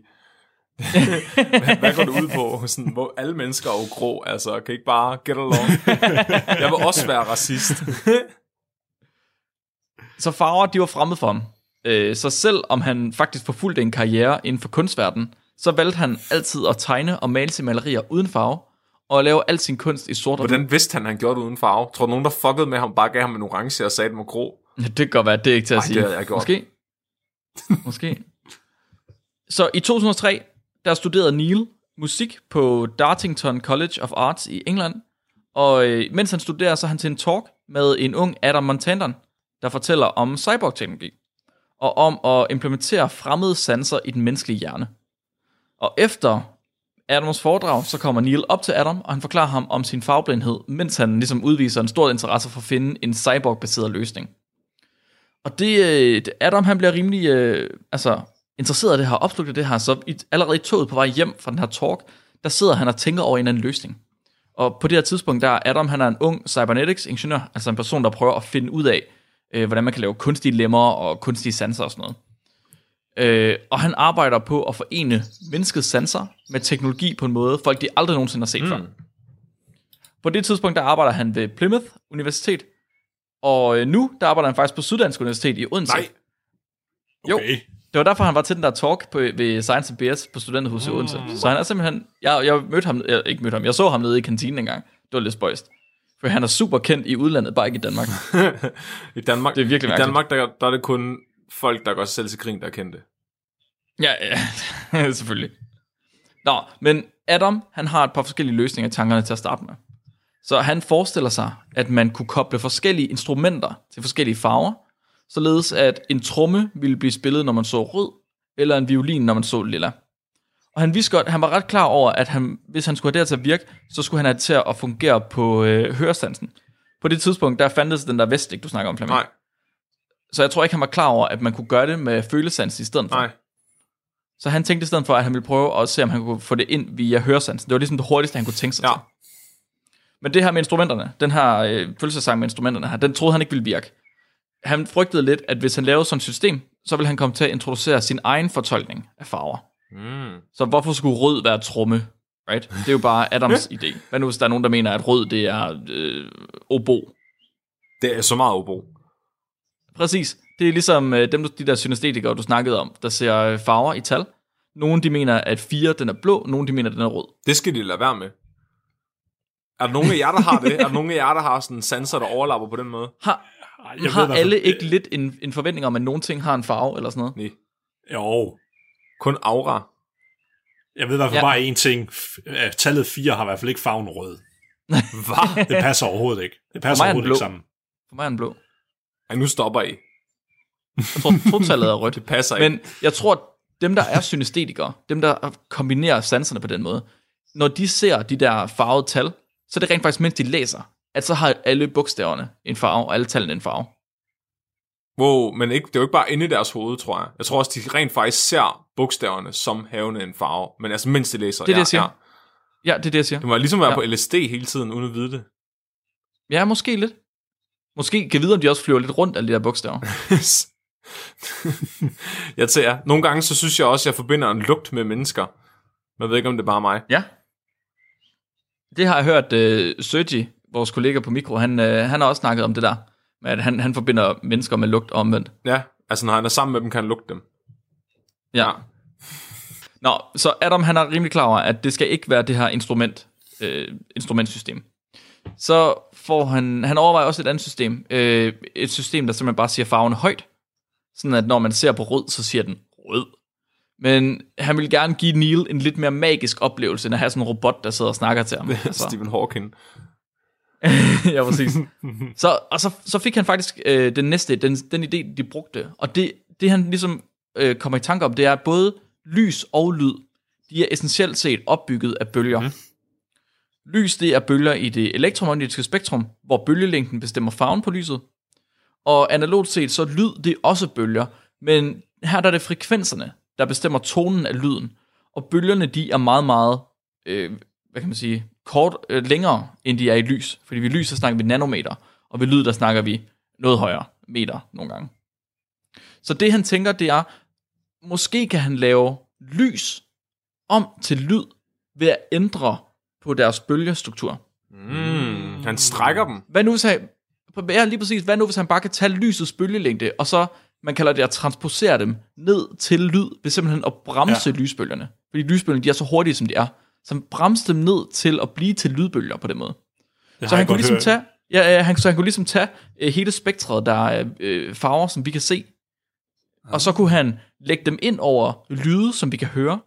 hvad, hvad går det ud på? Sådan, hvor alle mennesker er jo grå, altså. Kan ikke bare get along? Jeg vil også være racist. Så farver, de var fremmede for ham. Øh, Så selv om han faktisk forfulgte en karriere inden for kunstverdenen, så valgte han altid at tegne og male sine malerier uden farve, og lave al sin kunst i sort og. Hvordan vidste han, at han gjorde det uden farve? Tror du, nogen, der fuckede med ham, bare gav ham en orange og sagde, at den var grå? Ja, det kan godt være, det er ikke til at Ej, sige. det havde jeg gjort. Måske. Måske. Så i 2003, der studerede Neil musik på Dartington College of Arts i England. Og øh, mens han studerer, så er han til en talk med en ung Adam Montandan, der fortæller om cyborg-teknologi. Og om at implementere fremmede sanser i den menneskelige hjerne. Og efter Adams foredrag, så kommer Neil op til Adam, og han forklarer ham om sin farveblindhed, mens han ligesom udviser en stor interesse for at finde en cyborg-baseret løsning. Og det, det- Adam han bliver rimelig øh, altså, interesseret i det her, opslugt af det her, så i, allerede i toget på vej hjem fra den her talk, der sidder han og tænker over en anden løsning. Og på det her tidspunkt, der er Adam, han er en ung cybernetics ingeniør, altså en person, der prøver at finde ud af, øh, hvordan man kan lave kunstige lemmer og kunstige sanser og sådan noget. Øh, og han arbejder på at forene menneskets sanser med teknologi på en måde, folk de aldrig nogensinde har set mm. før. På det tidspunkt, der arbejder han ved Plymouth Universitet, og øh, nu, der arbejder han faktisk på Syddansk Universitet i Odense. Nej. Jo. Okay. Det var derfor, han var til den der talk på, ved Science Bears på Studenterhuset i Odense. Så han er simpelthen... Jeg, jeg mødte ham... Jeg, ikke mødte ham. Jeg så ham nede i kantinen engang. Det var lidt spøjst. For han er super kendt i udlandet, bare ikke i Danmark. I Danmark, Det er virkelig I mærkeligt. Danmark der, der er det kun folk, der går selv til grin, der er kendte. Ja, ja. selvfølgelig. Nå, men Adam, han har et par forskellige løsninger i tankerne til at starte med. Så han forestiller sig, at man kunne koble forskellige instrumenter til forskellige farver, således at en tromme ville blive spillet, når man så rød, eller en violin, når man så lilla. Og han vidste godt, han var ret klar over, at han, hvis han skulle have det her til at virke, så skulle han have det til at fungere på øh, hørestansen. På det tidspunkt, der fandtes den der vestik, du snakker om, Flemming. Nej, Så jeg tror ikke, han var klar over, at man kunne gøre det med følesansen i stedet for. nej. Så han tænkte i stedet for, at han ville prøve at se, om han kunne få det ind via høresansen. Det var ligesom det hurtigste, han kunne tænke sig Ja. til. Men det her med instrumenterne, den her øh, følelsesang med instrumenterne her, den troede han ikke ville virke. Han frygtede lidt, at hvis han lavede sådan et system, så ville han komme til at introducere sin egen fortolkning af farver. Mm. Så hvorfor skulle rød være tromme? Right? Det er jo bare Adams idé. Hvad nu, hvis der er nogen, der mener, at rød det er øh, obo? Det er så meget obo. Præcis. Det er ligesom øh, dem, de der synestetikere, du snakkede om, der ser øh, farver i tal. Nogle de mener, at 4 den er blå, nogle de mener, at den er rød. Det skal de lade være med. Er der nogen af jer, der har det? Er der nogen af jer, der har sådan sanser, der overlapper på den måde? Har, Jeg ved, har hvad- alle ikke lidt en, en forventning om, at nogle ting har en farve eller sådan noget? Nej. Jo, Kun aura. jeg ved i hvert fald Ja. bare én ting. Tallet 4 har i hvert fald ikke farven rød. Hvad? Det passer overhovedet ikke. Det passer er overhovedet ikke sammen. For mig er den blå. Ej, nu stopper I. Jeg tror, totallet er rødt. Det passer ikke. Men jeg tror, dem, der er synestetikere, dem, der kombinerer sanserne på den måde, når de ser de der farvede tal, så er det rent faktisk, mens de læser, at så har alle bogstaverne en farve, og alle tallene en farve. Wow, men ikke, det er jo ikke bare inde i deres hoved, tror jeg. Jeg tror også, de rent faktisk ser bogstaverne som havende en farve. Men altså, mens de læser. Det er det, jeg siger. Ja. Ja, det er det, jeg siger. Det må ligesom være Ja. ja. på LSD hele tiden, uden at vide det. Ja, måske lidt. Måske kan vide, om de også flyver lidt rundt, alle de der bogstaver. jeg tager, nogle gange så synes jeg også, at jeg forbinder en lugt med mennesker. Man ved ikke, om det er bare mig. Ja. Det har jeg hørt, uh, Sergi, vores kollega på Mikro, han, uh, han har også snakket om det der, med at han, han forbinder mennesker med lugt og omvendt. Ja, altså når han er sammen med dem, kan han lugte dem. Ja. Nå, så Adam han er rimelig klar over, at det skal ikke være det her instrument, øh, instrumentsystem. Så får han, han overvejer også et andet system. Øh, et system, der simpelthen bare siger farven højt. Sådan at når man ser på rød, så siger den rød. Men han vil gerne give Neil en lidt mere magisk oplevelse, end at have sådan en robot, der sidder og snakker til ham. Altså. Stephen Hawking. ja, præcis. Så, og så, så fik han faktisk øh, den næste, den, den idé, de brugte. Og det, det han ligesom øh, kommer i tanke om, det er, at både lys og lyd, de er essentielt set opbygget af bølger. Mm. Lys, det er bølger i det elektromagnetiske spektrum, hvor bølgelængden bestemmer farven på lyset. Og analogt set, så er lyd, det er også bølger, men her der er det frekvenserne, der bestemmer tonen af lyden. Og bølgerne, de er meget, meget, øh, hvad kan man sige, kort, øh, længere, end de er i lys. Fordi ved lys, så snakker vi nanometer, og ved lyd, der snakker vi noget højere, meter nogle gange. Så det han tænker, det er, måske kan han lave lys om til lyd ved at ændre på deres bølgestruktur. Mm, han strækker dem. Hvad nu han, ja, lige præcis, hvad nu hvis han bare kan tage lysets bølgelængde, og så, man kalder det at transposere dem ned til lyd, ved simpelthen at bremse ja. lysbølgerne. Fordi lysbølgerne, de er så hurtige, som de er. Så han bremser dem ned til at blive til lydbølger på den måde. Det Så han kunne ligesom hørt. tage, ja, ja, han, så han kunne ligesom tage øh, hele spektret, der er øh, farver, som vi kan se, og så kunne han lægge dem ind over lyde, som vi kan høre,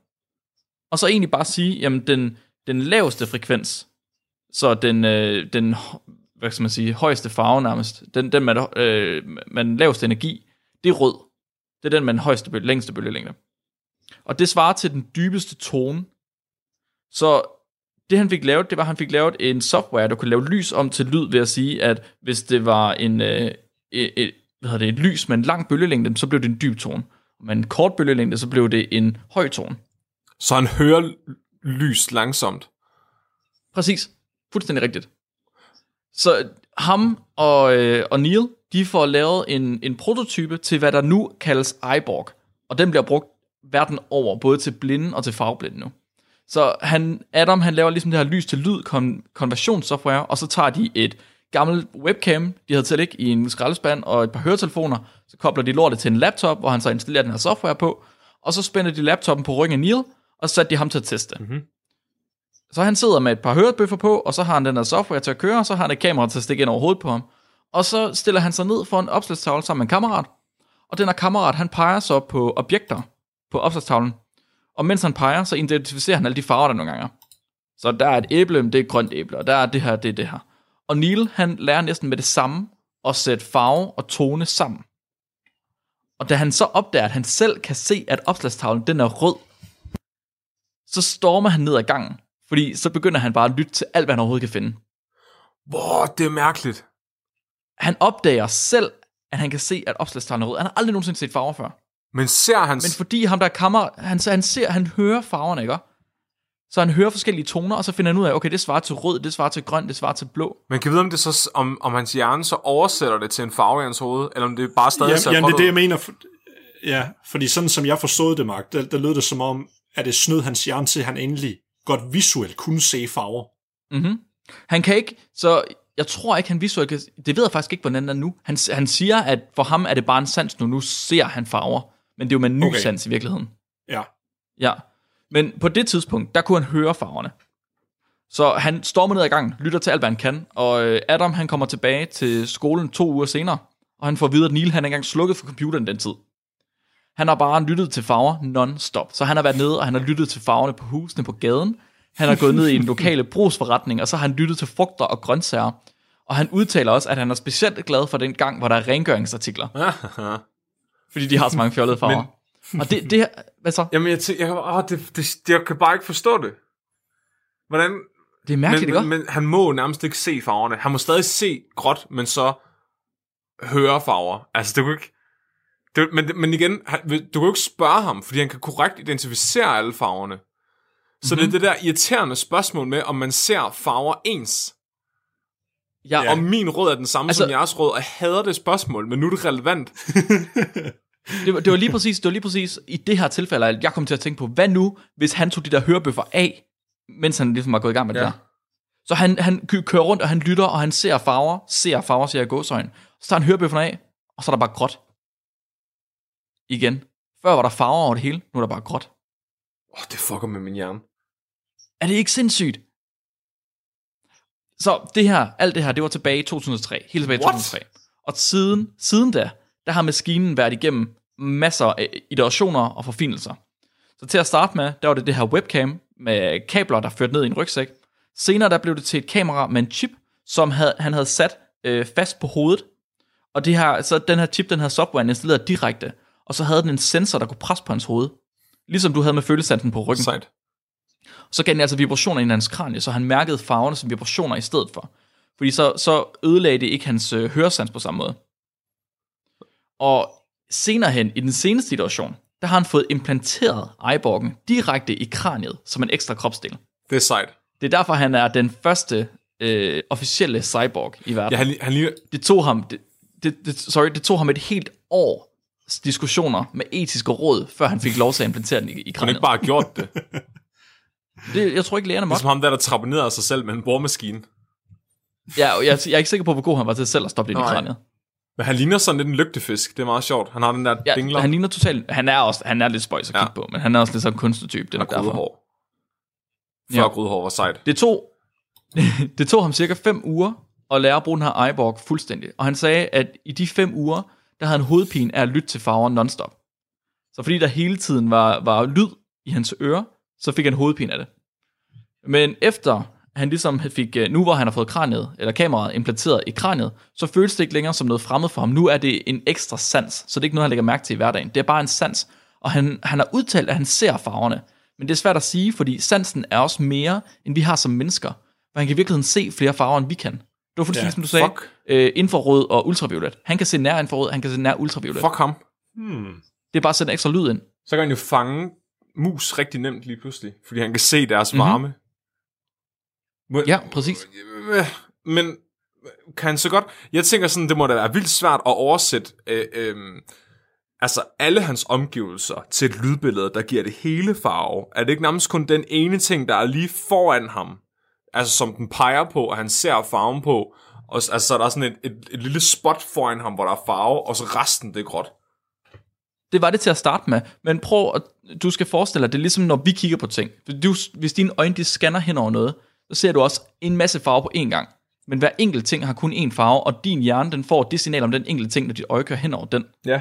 og så egentlig bare sige, jamen den, den laveste frekvens, så den, øh, den hvad skal man sige, højeste farve nærmest, den, den med, øh, den laveste energi, det er rød. Det er den med den højeste, bølge, længste bølgelængde. Og det svarer til den dybeste tone. Så det han fik lavet, det var, at han fik lavet en software, der kunne lave lys om til lyd ved at sige, at hvis det var en, øh, et, et, hvad hedder det, et lys med en lang bølgelængde, så blev det en dyb tone. Og med en kort bølgelængde, så blev det en høj tone. Så han hører lys langsomt. Præcis. Fuldstændig rigtigt. Så ham og, øh, og Neil, de får lavet en, en prototype til, hvad der nu kaldes iBorg. Og den bliver brugt verden over, både til blinde og til farveblinde nu. Så han, Adam, han laver ligesom det her lys til lyd kon- konversionssoftware, og så tager de et gammelt webcam, de havde til at ligge i en skraldespand, og et par høretelefoner, så kobler de lortet til en laptop, hvor han så installerer den her software på, og så spænder de laptopen på ryggen af Neil, og så satte de ham til at teste. Mm-hmm. Så han sidder med et par hørebøffer på, og så har han den der software til at køre, og så har han et kamera til at stikke ind over hovedet på ham. Og så stiller han sig ned for en opslagstavle sammen med en kammerat, og den her kammerat, han peger så på objekter på opslagstavlen. Og mens han peger, så identificerer han alle de farver, der nogle gange er. Så der er et æble, det er et grønt æble, og der er det her, det er det her. Og Neil, han lærer næsten med det samme at sætte farve og tone sammen. Og da han så opdager, at han selv kan se, at opslagstavlen den er rød, så stormer han ned ad gangen. Fordi så begynder han bare at lytte til alt, hvad han overhovedet kan finde. Wow, det er mærkeligt. Han opdager selv, at han kan se, at opslagstavlen er rød. Han har aldrig nogensinde set farver før. Men ser han... Men fordi ham der er kammer, han, han ser, han hører farverne, ikke? Så han hører forskellige toner, og så finder han ud af, okay, det svarer til rød, det svarer til grøn, det svarer til blå. Man kan vide, om, det så, om, om hans hjerne så oversætter det til en farve i hans hoved, eller om det bare stadig Ja, ser jamen, det er det, jeg mener. For, ja, fordi sådan som jeg forstod det, Mark, der, der lød det som om, at det snød hans hjerne til, at han endelig godt visuelt kunne se farver. Mm-hmm. Han kan ikke, så jeg tror ikke, han visuelt kan... Det ved jeg faktisk ikke, hvordan den er nu. Han, han siger, at for ham er det bare en sans nu. Nu ser han farver. Men det er jo med en ny okay. Okay. sans i virkeligheden. Ja. Ja. Men på det tidspunkt, der kunne han høre farverne. Så han stormer ned ad gangen, lytter til alt, hvad han kan, og øh, Adam han kommer tilbage til skolen to uger senere, og han får at vide, at Neil han er engang slukket for computeren den tid. Han har bare lyttet til farver non-stop. Så han har været nede, og han har lyttet til farverne på husene på gaden. Han har gået ned i en lokale brugsforretning, og så har han lyttet til frugter og grøntsager. Og han udtaler også, at han er specielt glad for den gang, hvor der er rengøringsartikler, fordi de har så mange fjollede farver. Men... Og det, det, hvad så? Jamen, jeg, tæ- jeg, åh, det, det, jeg kan bare ikke forstå det. Hvordan... Det er mærkeligt, men, ikke? men han må nærmest ikke se farverne. Han må stadig se gråt, men så høre farver. Altså, det kunne ikke... Det, men, men igen, du kan jo ikke spørge ham, fordi han kan korrekt identificere alle farverne. Så mm-hmm. det er det der irriterende spørgsmål med, om man ser farver ens. Ja, Ja. Og min råd er den samme Altså- som jeres råd, og jeg hader det spørgsmål, men nu er det relevant. det, var, det var lige præcis, det var lige præcis i det her tilfælde, at jeg kom til at tænke på, hvad nu, hvis han tog de der hørebøffer af, mens han ligesom var gået i gang med ja. Det der. Så han, han kø- kører rundt, og han lytter, og han ser farver, ser farver, ser gåsøjne. Så tager han hørebøfferne af, og så er der bare gråt. Igen. Før var der farver over det hele, nu er der bare gråt. Åh, oh, det fucker med min hjerne. Er det ikke sindssygt? Så det her, alt det her, det var tilbage i 2003. Helt tilbage i What? 2003. Og siden, siden da, der har maskinen været igennem masser af iterationer og forfinelser. Så til at starte med, der var det det her webcam med kabler, der førte ned i en rygsæk. Senere der blev det til et kamera med en chip, som havde, han havde sat øh, fast på hovedet. Og det her, så den her chip, den havde softwaren installeret direkte. Og så havde den en sensor, der kunne presse på hans hoved. Ligesom du havde med følesansen på ryggen. Sejt. Så gav den altså vibrationer i hans kranie, så han mærkede farverne som vibrationer i stedet for. Fordi så, så ødelagde det ikke hans øh, høresans på samme måde. Og senere hen, i den seneste iteration, der har han fået implanteret eyeborgen direkte i kraniet som en ekstra kropsdel. Det er sejt. Det er derfor, han er den første øh, officielle cyborg i verden. Ja, han, han lige... Det tog ham, det, det, det, sorry, det tog ham et helt år diskussioner med etiske råd, før han fik lov til at implantere den i, i Han kraniet. ikke bare gjort det. Det, jeg tror ikke, lægerne Det er måtte. som ham der, der trappenerede sig selv med en boremaskine. Ja, og jeg, jeg er ikke sikker på, hvor god han var til selv at stoppe det ind i kraniet. Men han ligner sådan lidt en lygtefisk. Det er meget sjovt. Han har den der Ja, dingler han ligner totalt... Han er, også, han er lidt spøjs at Ja. kigge på, men han er også lidt sådan en kunstnertype. Det er nok derfor. grødhår. Før Ja. grødhår var sejt. Det tog, det tog ham cirka 5 uger at lære at bruge den her eyeborg fuldstændig. Og han sagde, at i de 5 uger, der havde han hovedpine af at lytte til farver nonstop. Så fordi der hele tiden var, var lyd i hans ører, så fik han hovedpine af det. Men efter han ligesom fik, øh, nu hvor han har fået kraniet, eller kameraet implanteret i kraniet, så føles det ikke længere som noget fremmed for ham. Nu er det en ekstra sans, så det er ikke noget, han lægger mærke til i hverdagen. Det er bare en sans. Og han, han har udtalt, at han ser farverne. Men det er svært at sige, fordi sansen er også mere, end vi har som mennesker. For han kan i virkeligheden se flere farver, end vi kan. Det var fuldstændig, Ja, som du sagde, fuck. øh, infrarød og ultraviolet. Han kan se nær infrarød, han kan se nær ultraviolet. Fuck ham. Hmm. Det er bare at sætte en ekstra lyd ind. Så kan han jo fange mus rigtig nemt lige pludselig. Fordi han kan se deres Mhm. varme. Men, Ja, præcis. Øh, Men kan han så godt... Jeg tænker sådan, det må da være vildt svært at oversætte øh, øh, altså alle hans omgivelser til et lydbillede, der giver det hele farve. Er det ikke nærmest kun den ene ting, der er lige foran ham? Altså som den peger på, og han ser farven på. Og altså, så er der sådan et, et, et lille spot foran ham, hvor der er farve, og så resten det er gråt. Det var det til at starte med, men prøv at, du skal forestille dig, det er ligesom når vi kigger på ting. Du, hvis dine øjne de scanner hen over noget, så ser du også en masse farver på én gang. Men hver enkelt ting har kun én farve, og din hjerne den får det signal om den enkelte ting, når dit øje kører hen over den. Ja.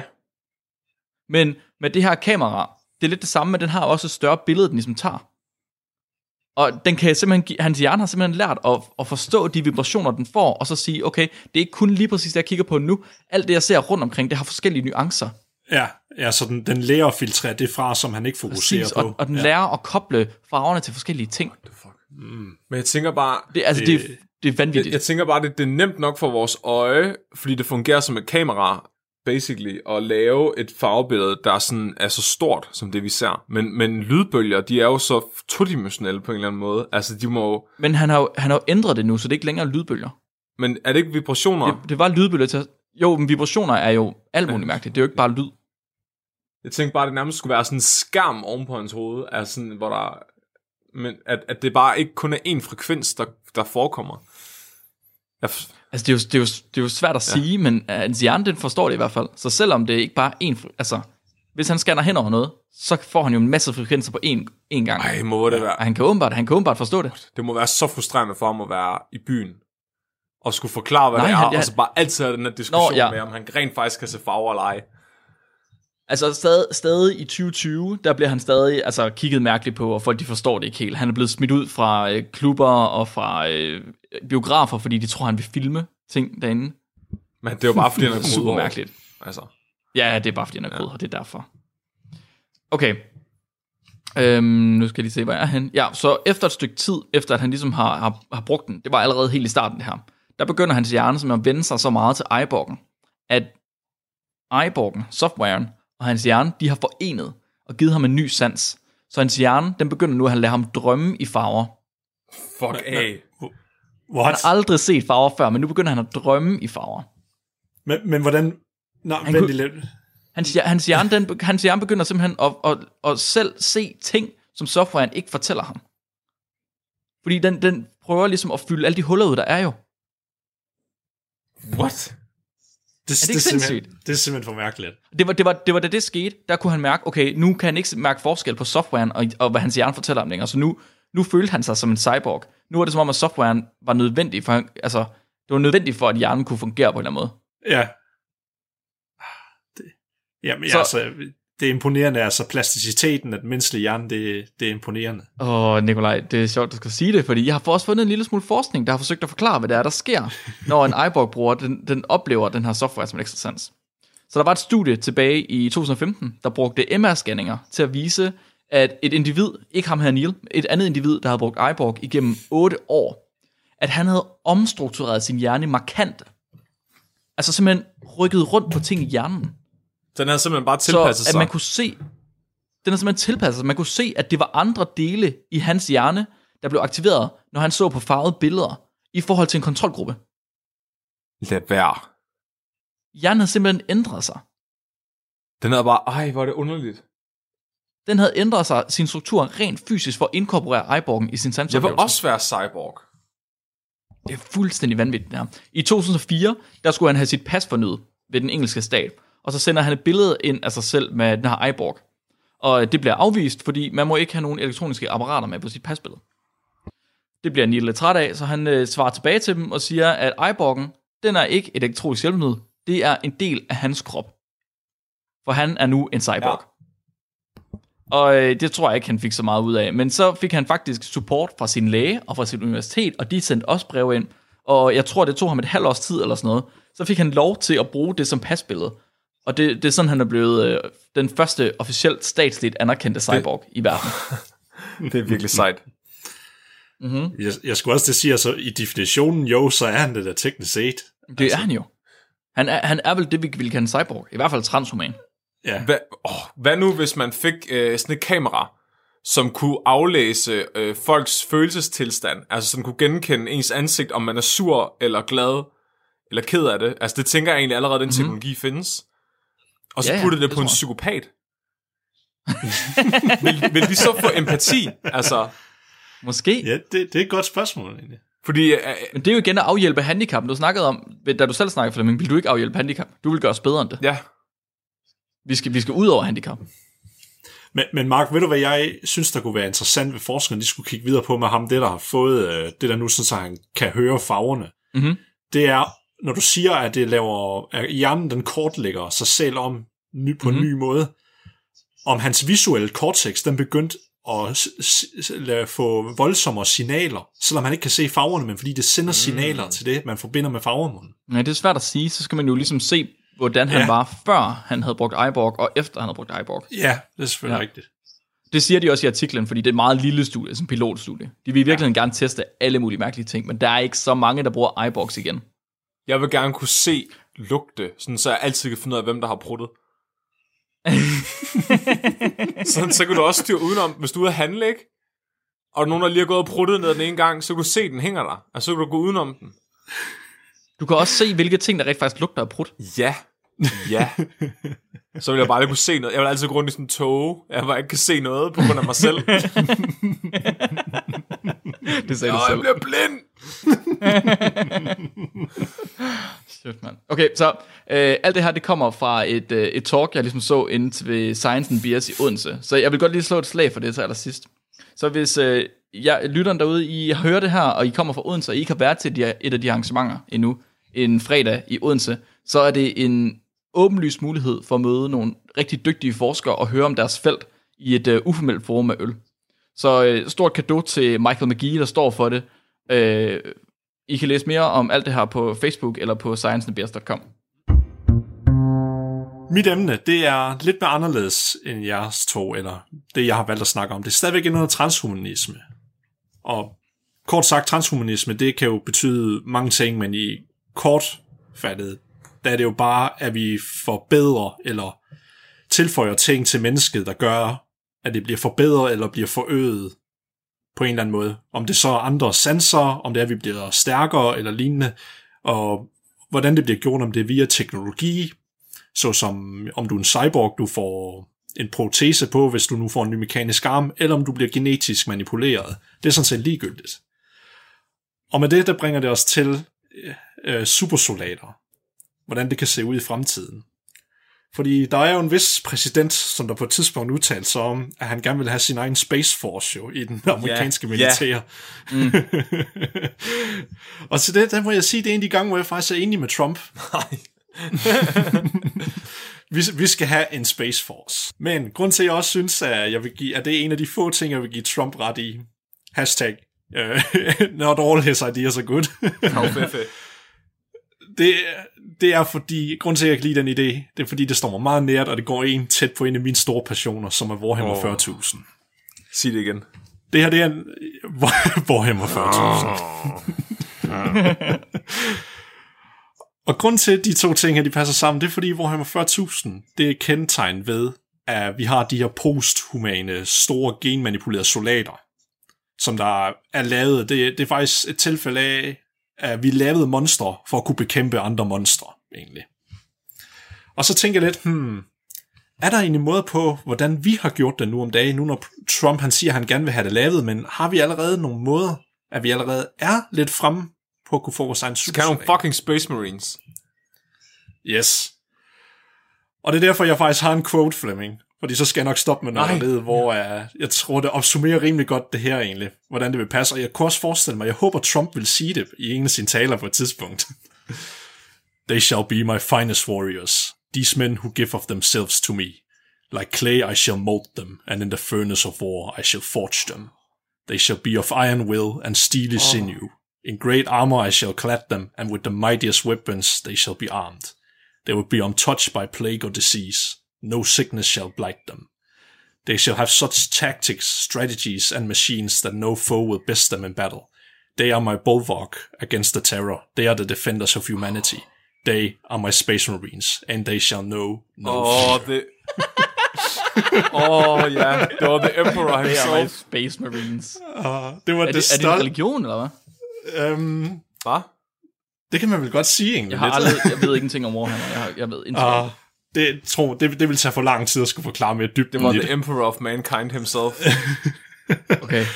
Men med det her kamera, det er lidt det samme, men den har også et større billede, den ligesom tager. Og den kan simpelthen, give- hans hjerne har simpelthen lært at, at forstå de vibrationer, den får, og så sige, okay, det er ikke kun lige præcis det, jeg kigger på nu. Alt det, jeg ser rundt omkring, det har forskellige nuancer. Ja, ja, så den, den lærer at filtrere det fra, som han ikke fokuserer Præcis, på. og, og den ja. lærer at koble farverne til forskellige ting. Men jeg tænker bare, Det, altså, det, det, det er Jeg, vanvittigt. jeg tænker bare, det, det er nemt nok for vores øje, fordi det fungerer som et kamera, basically, at lave et farvebillede, der er, sådan, er så stort, som det vi ser. Men, men lydbølger, de er jo så todimensionelle på en eller anden måde. Altså, de må jo- Men han har, jo, han har jo ændret det nu, så det er ikke længere lydbølger. Men er det ikke vibrationer? Det, det var lydbølger til... Jo, men vibrationer er jo alt muligt mærkeligt. Det er jo ikke bare lyd. Jeg tænkte bare, at det nærmest skulle være sådan en skærm oven på hans hoved, altså sådan, hvor der... Men at, at det bare ikke kun er én frekvens, der, der forekommer. Jeg Altså, det er jo, det er jo, det er jo svært at sige, men uh, hans hjerne, den forstår det i hvert fald. Så selvom det ikke bare er en... Altså, hvis han scanner hen over noget, så får han jo en masse frekvenser på én, én gang. Ej, må det være. Og han kan åbenbart, han kan åbenbart forstå det. Det må være så frustrerende for ham at være i byen. Og skulle forklare, hvad Nej, det er, han- ja. og så bare altid have den her diskussion Nå, ja. med, om han rent faktisk kan se farver eller ej. Altså stadig, stadig i 2020, der bliver han stadig altså, kigget mærkeligt på, og folk de forstår det ikke helt. Han er blevet smidt ud fra øh, klubber og fra øh, biografer, fordi de tror, han vil filme ting derinde. Men det er jo bare, fordi han er Super mærkeligt. Altså. Ja, det er bare, fordi han er grød, og det er derfor. Okay. Øhm, nu skal jeg lige se, hvor jeg er hen. Ja, så efter et stykke tid, efter at han ligesom har, har, har brugt den, det var allerede helt i starten det her, der begynder hans hjerne simpelthen at vende sig så meget til iBorgen, at iBorgen, softwaren, og hans hjerne, de har forenet og givet ham en ny sans. Så hans hjerne, den begynder nu at lade ham drømme i farver. Fuck af. What? Han har aldrig set farver før, men nu begynder han at drømme i farver. Men, men hvordan... Nå, Han vent kunne- lidt. Hans, hans, hjerne, den, hans hjerne begynder simpelthen at, at, at selv se ting, som softwaren ikke fortæller ham. Fordi den, den prøver ligesom at fylde alle de huller ud, der er jo. What? Det, Er det ikke simpelthen, det er simpelthen for mærkeligt. Det var, det, var, det var da det skete, der kunne han mærke, okay, nu kan han ikke mærke forskel på softwaren og, og hvad hans hjerne fortæller om længere. Så nu, nu følte han sig som en cyborg. Nu var det som om, at softwaren var nødvendig for, altså, det var nødvendigt for, at hjernen kunne fungere på en eller anden måde. Ja. Det, jamen, så, altså, det er imponerende. Altså, plasticiteten af den menneskelige hjerne, det, det er imponerende. Åh, Nikolaj, det er sjovt, du skal sige det, fordi jeg har også fundet en lille smule forskning, der har forsøgt at forklare, hvad det er, der sker, når en iBook-bruger, den, den oplever den her software som en ekstra sans. Så der var et studie tilbage i 2015, der brugte MR-scanninger til at vise, at et individ, ikke ham her Neil, et andet individ, der havde brugt iBook igennem 8 år, at han havde omstruktureret sin hjerne markant. Altså simpelthen rykket rundt på ting i hjernen Den havde simpelthen bare tilpasset så at sig. man kunne se, den er simpelthen tilpasset sig. Man kunne se, at det var andre dele i hans hjerne, der blev aktiveret, når han så på farvede billeder, i forhold til en kontrolgruppe. Lad være. Hjernen havde simpelthen ændret sig. Den havde bare, ej, hvor er det underligt. Den havde ændret sig, sin struktur rent fysisk, for at inkorporere iBorgen i sin Jeg vil sansoplevelse. også være cyborg. Det er fuldstændig vanvittigt, det her. I 2004, der skulle han have sit pas fornyet ved den engelske stat, og så sender han et billede ind af sig selv med den her iBorg. Og det bliver afvist, fordi man må ikke have nogen elektroniske apparater med på sit pasbillede. Det bliver Neil lidt træt af, så han øh, svarer tilbage til dem og siger, at iBorgen, den er ikke et elektronisk hjælpemiddel, det er en del af hans krop. For han er nu en cyborg. Ja. Og øh, det tror jeg ikke, han fik så meget ud af. Men så fik han faktisk support fra sin læge og fra sit universitet, og de sendte også breve ind. Og jeg tror, det tog ham et halvt års tid eller sådan noget. Så fik han lov til at bruge det som pasbillede. Og det, det er sådan, han er blevet øh, den første officielt statsligt anerkendte cyborg i verden. Det er virkelig sejt. Jeg, jeg skulle også til at sige, altså, i definitionen, jo, så er han det der teknisk set. Det altså. er han jo. Han er, han er vel det, vi vil kalde en cyborg. I hvert fald transhuman. Ja. Hvad, åh, hvad nu, hvis man fik øh, sådan et kamera, som kunne aflæse øh, folks følelsestilstand, altså som kunne genkende ens ansigt, om man er sur eller glad, eller ked af det. Altså det tænker jeg egentlig allerede, den teknologi findes. Og så. Ja, ja, putte det det på en jeg. psykopat. vil, vil de så få empati? Altså, Måske. Ja, det, det er et godt spørgsmål, egentlig. fordi... Øh, Men det er jo igen at afhjælpe handicap. Du snakkede om, da du selv snakkede, Flemming, vil du ikke afhjælpe handicap? Du vil gøre os bedre end det. ja, Vi skal, vi skal ud over handicap. Men, men Mark, ved du hvad jeg synes, der kunne være interessant ved forskerne, de skulle kigge videre på med ham, det der har fået, øh, det der nu sådan, så han kan høre farverne, Mhm. det er, når du siger, at det laver, at hjernen den kortlægger sig selv om ny, på Mhm. en ny måde, om hans visuelle cortex, den begyndte at s- s- lade, få voldsommere signaler, selvom han ikke kan se farverne, men fordi det sender signaler til det, man forbinder med farverne. Nej, det er svært at sige. Så skal man jo ligesom se, hvordan han Ja. var, før han havde brugt iBorg, og efter han havde brugt iBorg. Ja, det er selvfølgelig Ja. ja. rigtigt. Det siger de også i artiklen, fordi det er et meget lille studie, som pilotstudie. De vil i virkeligheden gerne teste alle mulige mærkelige ting, men der er ikke så mange, der bruger iBox igen. Jeg vil gerne kunne se lugte, sådan, så jeg altid kan finde ud af, hvem der har pruttet. sådan, så kan du også styre udenom, hvis du er ude at handle, ikke? Og nogen, der lige har gået og pruttet ned den ene gang, så kan du se, den hænger der. Og så kan du gå udenom den. Du kan også se, hvilke ting, der rent faktisk lugter af prut. Ja. Ja. Så vil jeg bare ikke kunne se noget. Jeg vil altid gå rundt i sådan en tog. Jeg bare ikke kan se noget på grund af mig selv. Det sagde Nå, du jeg selv. bliver blind. Shit, man. Okay, så øh, alt det her, det kommer fra et, øh, et talk, jeg ligesom så inde ved Science and Beers i Odense. Så jeg vil godt lige slå et slag for det til allersidst. Så hvis øh, jeg, lytteren derude, I hører det her, og I kommer fra Odense, og I ikke har været til de, et af de arrangementer endnu, en fredag i Odense, så er det en åbenlyst mulighed for at møde nogle rigtig dygtige forskere og høre om deres felt i et uh, uformelt forum af øl. Så øh, stort kado til Michael McGee, der står for det. Øh, I kan læse mere om alt det her på Facebook eller på scienceandbeers.com. Mit emne, det er lidt mere anderledes end jeres to, eller det, jeg har valgt at snakke om. Det er stadigvæk noget transhumanisme. Og kort sagt, transhumanisme, det kan jo betyde mange ting, men i kortfattet, der er det jo bare, at vi forbedrer eller tilføjer ting til mennesket, der gør, at det bliver forbedret eller bliver forøget på en eller anden måde. Om det så er andre sanser, om det er, at vi bliver stærkere eller lignende, og hvordan det bliver gjort, om det er via teknologi, såsom om du er en cyborg, du får en protese på, hvis du nu får en ny mekanisk arm, eller om du bliver genetisk manipuleret. Det er sådan set ligegyldigt. Og med det, der bringer det os til øh, supersoldater. Hvordan det kan se ud i fremtiden. Fordi der er jo en vis præsident, som der på et tidspunkt udtalte sig om, at han gerne vil have sin egen Space Force jo, i den amerikanske yeah. militær. Yeah. Mm. og til det, der må jeg sige, det er en af de gange, hvor jeg faktisk er enig med Trump. Nej. vi, vi skal have en Space Force. Men grund til, at jeg også synes, at, jeg vil give, at det er en af de få ting, jeg vil give Trump ret i. Hashtag, uh, not all his ideas are good. det, det er fordi, grund til, at jeg kan lide den idé, det er fordi, det står mig meget nært, og det går en tæt på en af mine store passioner, som er Warhammer oh. 40.000. Sig det igen. Det her, det er en Warhammer 40.000. Og grund til, at de to ting her, de passer sammen, det er fordi Warhammer 40.000, det er kendetegn ved, at vi har de her posthumane, store genmanipulerede soldater, som der er lavet. Det, det er faktisk et tilfælde af, at vi lavede monstre for at kunne bekæmpe andre monstre, egentlig. Og så tænker jeg lidt, hmm, er der en måde på, hvordan vi har gjort det nu om dagen, nu når Trump han siger, at han gerne vil have det lavet, men har vi allerede nogle måder, at vi allerede er lidt fremme på at kunne få vores egen super nogle fucking Space Marines. Yes. Og det er derfor, jeg faktisk har en quote, Fleming. Fordi så skal jeg nok stoppe med noget led, hvor jeg, jeg tror, det opsummerer rimelig godt det her egentlig. Hvordan det vil passe. Og jeg kunne også forestille mig, jeg håber, Trump vil sige det i en af sine taler på et tidspunkt. They shall be my finest warriors. These men who give of themselves to me. Like clay I shall mold them, and in the furnace of war I shall forge them. They shall be of iron will and steely oh. sinew. In great armor I shall clad them, and with the mightiest weapons they shall be armed. They will be untouched by plague or disease. No sickness shall blight them. They shall have such tactics, strategies, and machines that no foe will best them in battle. They are my bulwark against the terror. They are the defenders of humanity. They are my space marines, and they shall know no oh, fear. The... oh, ja, det var The Emperor himself. Det er my Space Marines. Uh, det var er, det, er det en religion, eller hvad? Um, hvad? Det kan man vel godt sige, egentlig. Jeg, har aldrig, jeg ved ingenting om Warhammer. Jeg, har, jeg ved ingenting uh, det, tror, det, det vil tage for lang tid at skulle forklare mere dybt. Det var The Emperor of Mankind himself. okay.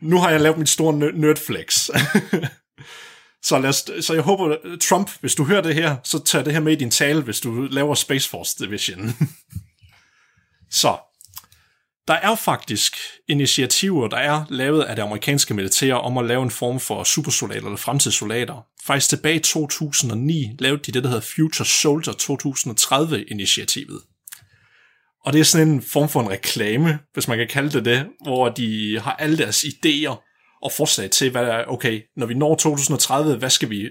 Nu har jeg lavet mit store nerdflex. så, lad os, så jeg håber, Trump, hvis du hører det her, så tag det her med i din tale, hvis du laver Space Force Division. så, der er faktisk initiativer, der er lavet af det amerikanske militær om at lave en form for supersoldater eller fremtidssoldater. Faktisk tilbage i 2009 lavede de det, der hedder Future Soldier 2030-initiativet. Og det er sådan en form for en reklame, hvis man kan kalde det det, hvor de har alle deres idéer og forslag til, hvad der er, okay, når vi når 2030, hvad skal vi,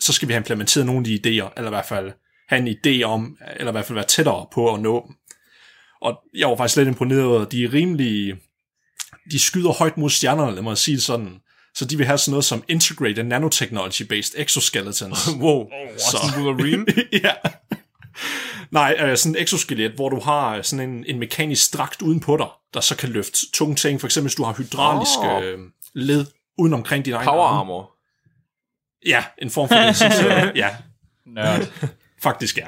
så skal vi have implementeret nogle af de idéer, eller i hvert fald have en idé om, eller i hvert fald være tættere på at nå dem. Og jeg var faktisk lidt imponeret over, de er rimelig... De skyder højt mod stjernerne, lad mig sige det sådan. Så de vil have sådan noget som Integrated Nanotechnology-based Exoskeletons. wow, oh, så. Wolverine? ja. Nej, øh, sådan en exoskelet, hvor du har sådan en, en mekanisk dragt uden på dig, der så kan løfte tunge ting. For eksempel, hvis du har hydrauliske oh. Øh, led uden omkring din egen Power armor. Ja, en form for det. så, ja. Nerd. Faktisk ja.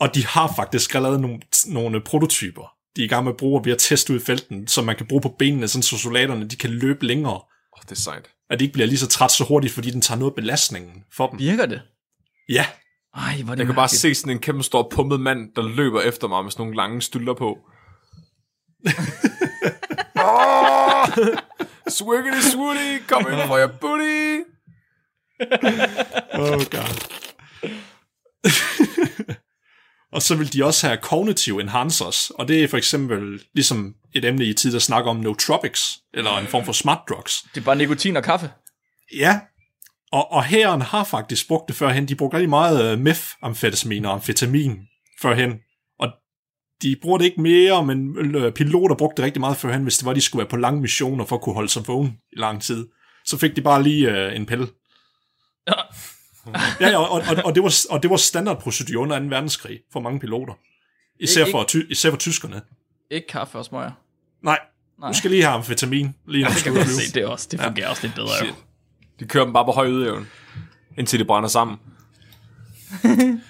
Og de har faktisk lavet nogle, nogle prototyper, de er i gang med at bruge og ved at teste ud i felten, som man kan bruge på benene, sådan så soldaterne de kan løbe længere. Oh, det er sejt. At de ikke bliver lige så træt så hurtigt, fordi den tager noget af belastningen for dem. Virker det? Ja, Ej, hvor er det Jeg kan bare mærkeligt. se sådan en kæmpe stor pumpet mand, der løber efter mig med sådan nogle lange stylter på. oh! Swiggity swooty, come in for your booty! Oh god. og så vil de også have cognitive enhancers, og det er for eksempel ligesom et emne i tid, der snakker om nootropics, eller en form for smart drugs. Det er bare nikotin og kaffe. Ja, og, og herren har faktisk brugt det førhen. De brugte rigtig meget uh, meth-amfetamin og amfetamin førhen, og de bruger det ikke mere, men øh, piloter brugte det rigtig meget førhen, hvis det var, de skulle være på lange missioner for at kunne holde sig vågen i lang tid. Så fik de bare lige uh, en pille. Ja. Ja, ja, og, og, og, det var, og det var standardprocedur under 2. verdenskrig for mange piloter. Især Ikke- for, ty, især for tyskerne. Ikke kaffe og smøger. Nej, Nej. du skal lige have amfetamin, lige du Det kan flyve. se, det, er også, det fungerer også lidt bedre. Jo. De kører dem bare på høj ydeevne, indtil de brænder sammen.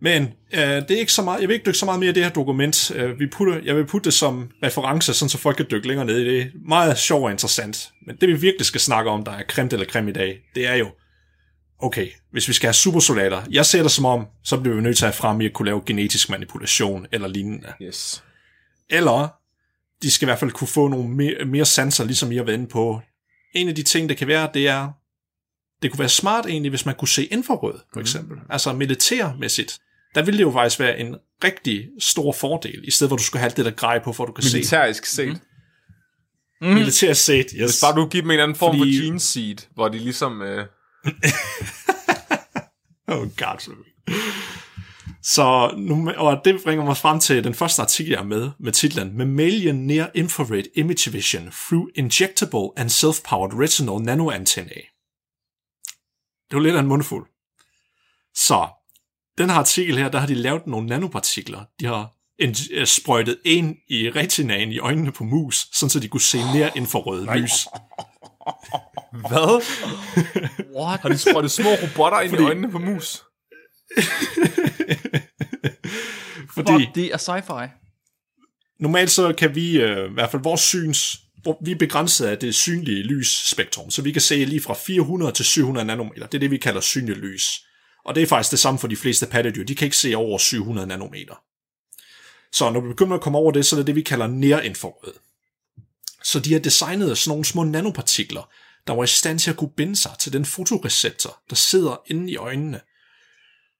Men øh, det er ikke så meget, jeg vil ikke dykke så meget mere i det her dokument. Øh, vi putter, jeg vil putte det som reference, sådan så folk kan dykke længere ned i det. Meget sjovt og interessant. Men det vi virkelig skal snakke om, der er kremt eller krem i dag, det er jo, okay, hvis vi skal have supersoldater, jeg ser det som om, så bliver vi nødt til at have frem i at kunne lave genetisk manipulation eller lignende. Yes. Eller de skal i hvert fald kunne få nogle mere, mere sanser, ligesom I har været inde på. En af de ting, der kan være, det er, det kunne være smart egentlig, hvis man kunne se infrarød, for eksempel. Mm. Altså militærmæssigt. Der ville det jo faktisk være en rigtig stor fordel, i stedet for at du skulle have alt det der grej på, for at du kan se. Militærisk set. Mm. Mm. Militær set, yes. Hvis bare du giver dem en eller anden form Fordi- for gene seed, hvor de ligesom... Øh, Oh god, så nu, og det bringer mig frem til den første artikel, jeg er med, med titlen Mammalian Near Infrared Image Vision Through Injectable and Self-Powered Retinal Nanoantennae. Det var lidt af en mundfuld. Så, den her artikel her, der har de lavet nogle nanopartikler. De har en, øh, sprøjtet ind i retinaen i øjnene på mus, sådan så de kunne se nær infrarøde lys. hvad? What? Har de sprøjtet små robotter ind Fordi- i øjnene på mus? Fordi Fuck, det er sci-fi. normalt så kan vi, øh, i hvert fald vores syns, vi er begrænset af det synlige lysspektrum, så vi kan se lige fra 400 til 700 nanometer. Det er det, vi kalder synligt lys. Og det er faktisk det samme for de fleste pattedyr. De kan ikke se over 700 nanometer. Så når vi begynder at komme over det, så er det det, vi kalder nærinfrarød. Så de har designet sådan nogle små nanopartikler, der var i stand til at kunne binde sig til den fotoreceptor, der sidder inde i øjnene.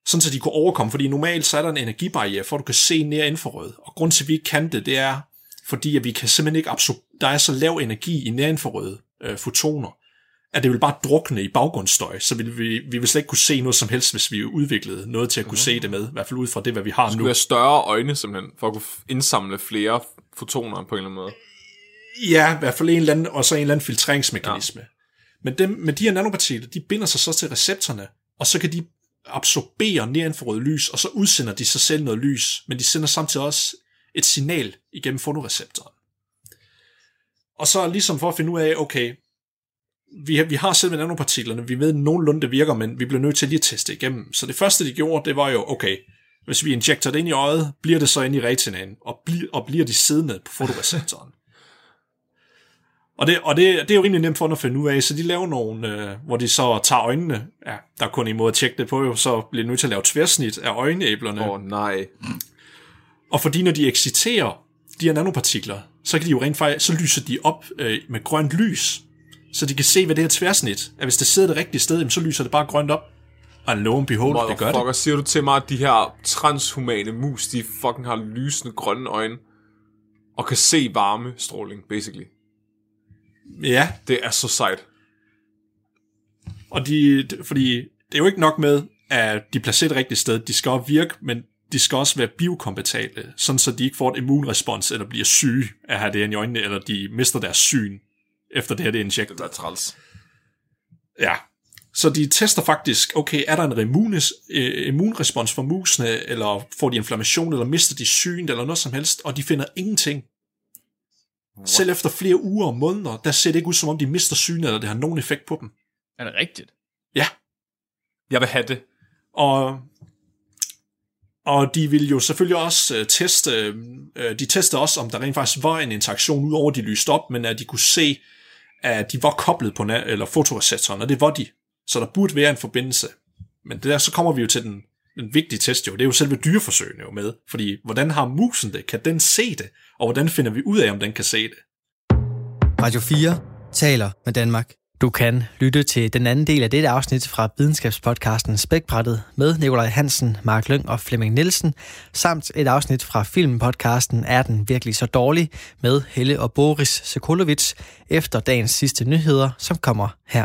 Sådan så de kunne overkomme, fordi normalt så er der en energibarriere, for at du kan se nær infrarød. Og grund til, at vi ikke kan det, det er, fordi at vi kan simpelthen ikke absor- der er så lav energi i nærinfrarøde øh, fotoner, at det vil bare drukne i baggrundsstøj, så vil vi, vi vil slet ikke kunne se noget som helst, hvis vi udviklede noget til at kunne se det med, i hvert fald ud fra det, hvad vi har nu. skal have større øjne simpelthen, for at kunne indsamle flere fotoner på en eller anden måde. Ja, i hvert fald en eller anden, og så en eller anden filtreringsmekanisme. Ja. Men dem, med de her nanopartikler, de binder sig så til receptorerne, og så kan de absorberer nerinfrarødt lys, og så udsender de sig selv noget lys, men de sender samtidig også et signal igennem fotoreceptoren. Og så ligesom for at finde ud af, okay, vi har, vi har selve nanopartiklerne, vi ved nogenlunde det virker, men vi bliver nødt til lige at teste igennem. Så det første, de gjorde, det var jo, okay, hvis vi injekter det ind i øjet, bliver det så ind i retinaen, og, bli, og bliver de siddende på fotoreceptoren. Og, det, og det, det er jo rimelig nemt for dem at finde ud af, så de laver nogle, øh, hvor de så tager øjnene, ja, der er kun en måde at tjekke det på, jo, så bliver de nødt til at lave tværsnit af øjenæblerne. Åh, oh, nej. Og fordi når de exciterer de her nanopartikler, så kan de jo rent faktisk, så lyser de op øh, med grønt lys, så de kan se, hvad det her tværsnit er. Hvis det sidder det rigtige sted, så lyser det bare grønt op. Og lo and behold, det gør det. Motherfucker, siger du til mig, at de her transhumane mus, de fucking har lysende grønne øjne, og kan se varmestråling, basically. Ja, Det er så sejt. og de, fordi det er jo ikke nok med, at de placerer det rigtige sted. De skal også virke, men de skal også være biokompatible, sådan så de ikke får et immunrespons, eller bliver syge af at have det i øjnene, eller de mister deres syn, efter det her det er injektet. Det er træls. Ja. Så de tester faktisk, okay, er der en immunes, øh, immunrespons for musene, eller får de inflammation, eller mister de syn, eller noget som helst, og de finder ingenting. What? Selv efter flere uger og måneder, der ser det ikke ud, som om de mister synet, eller det har nogen effekt på dem. Er det rigtigt? Ja, Jeg vil have det. og, og de vil jo selvfølgelig også øh, teste, øh, de testede også, om der rent faktisk var en interaktion, udover de lyste op, men at de kunne se, at de var koblet på eller fotoreceptoren, og det var de. Så der burde være en forbindelse. Men det der, så kommer vi jo til den, den vigtige test jo. Det er jo selve dyreforsøgene jo med. Fordi hvordan har musen det? Kan den se det? Og hvordan finder vi ud af, om den kan se det? Radio 4 taler med Danmark. Du kan lytte til den anden del af dette afsnit fra videnskabspodcasten Spækbrættet med Nikolaj Hansen, Mark Lyng og Flemming Nielsen, samt et afsnit fra filmpodcasten Er den virkelig så dårlig med Helle og Boris Sokolovic efter dagens sidste nyheder, som kommer her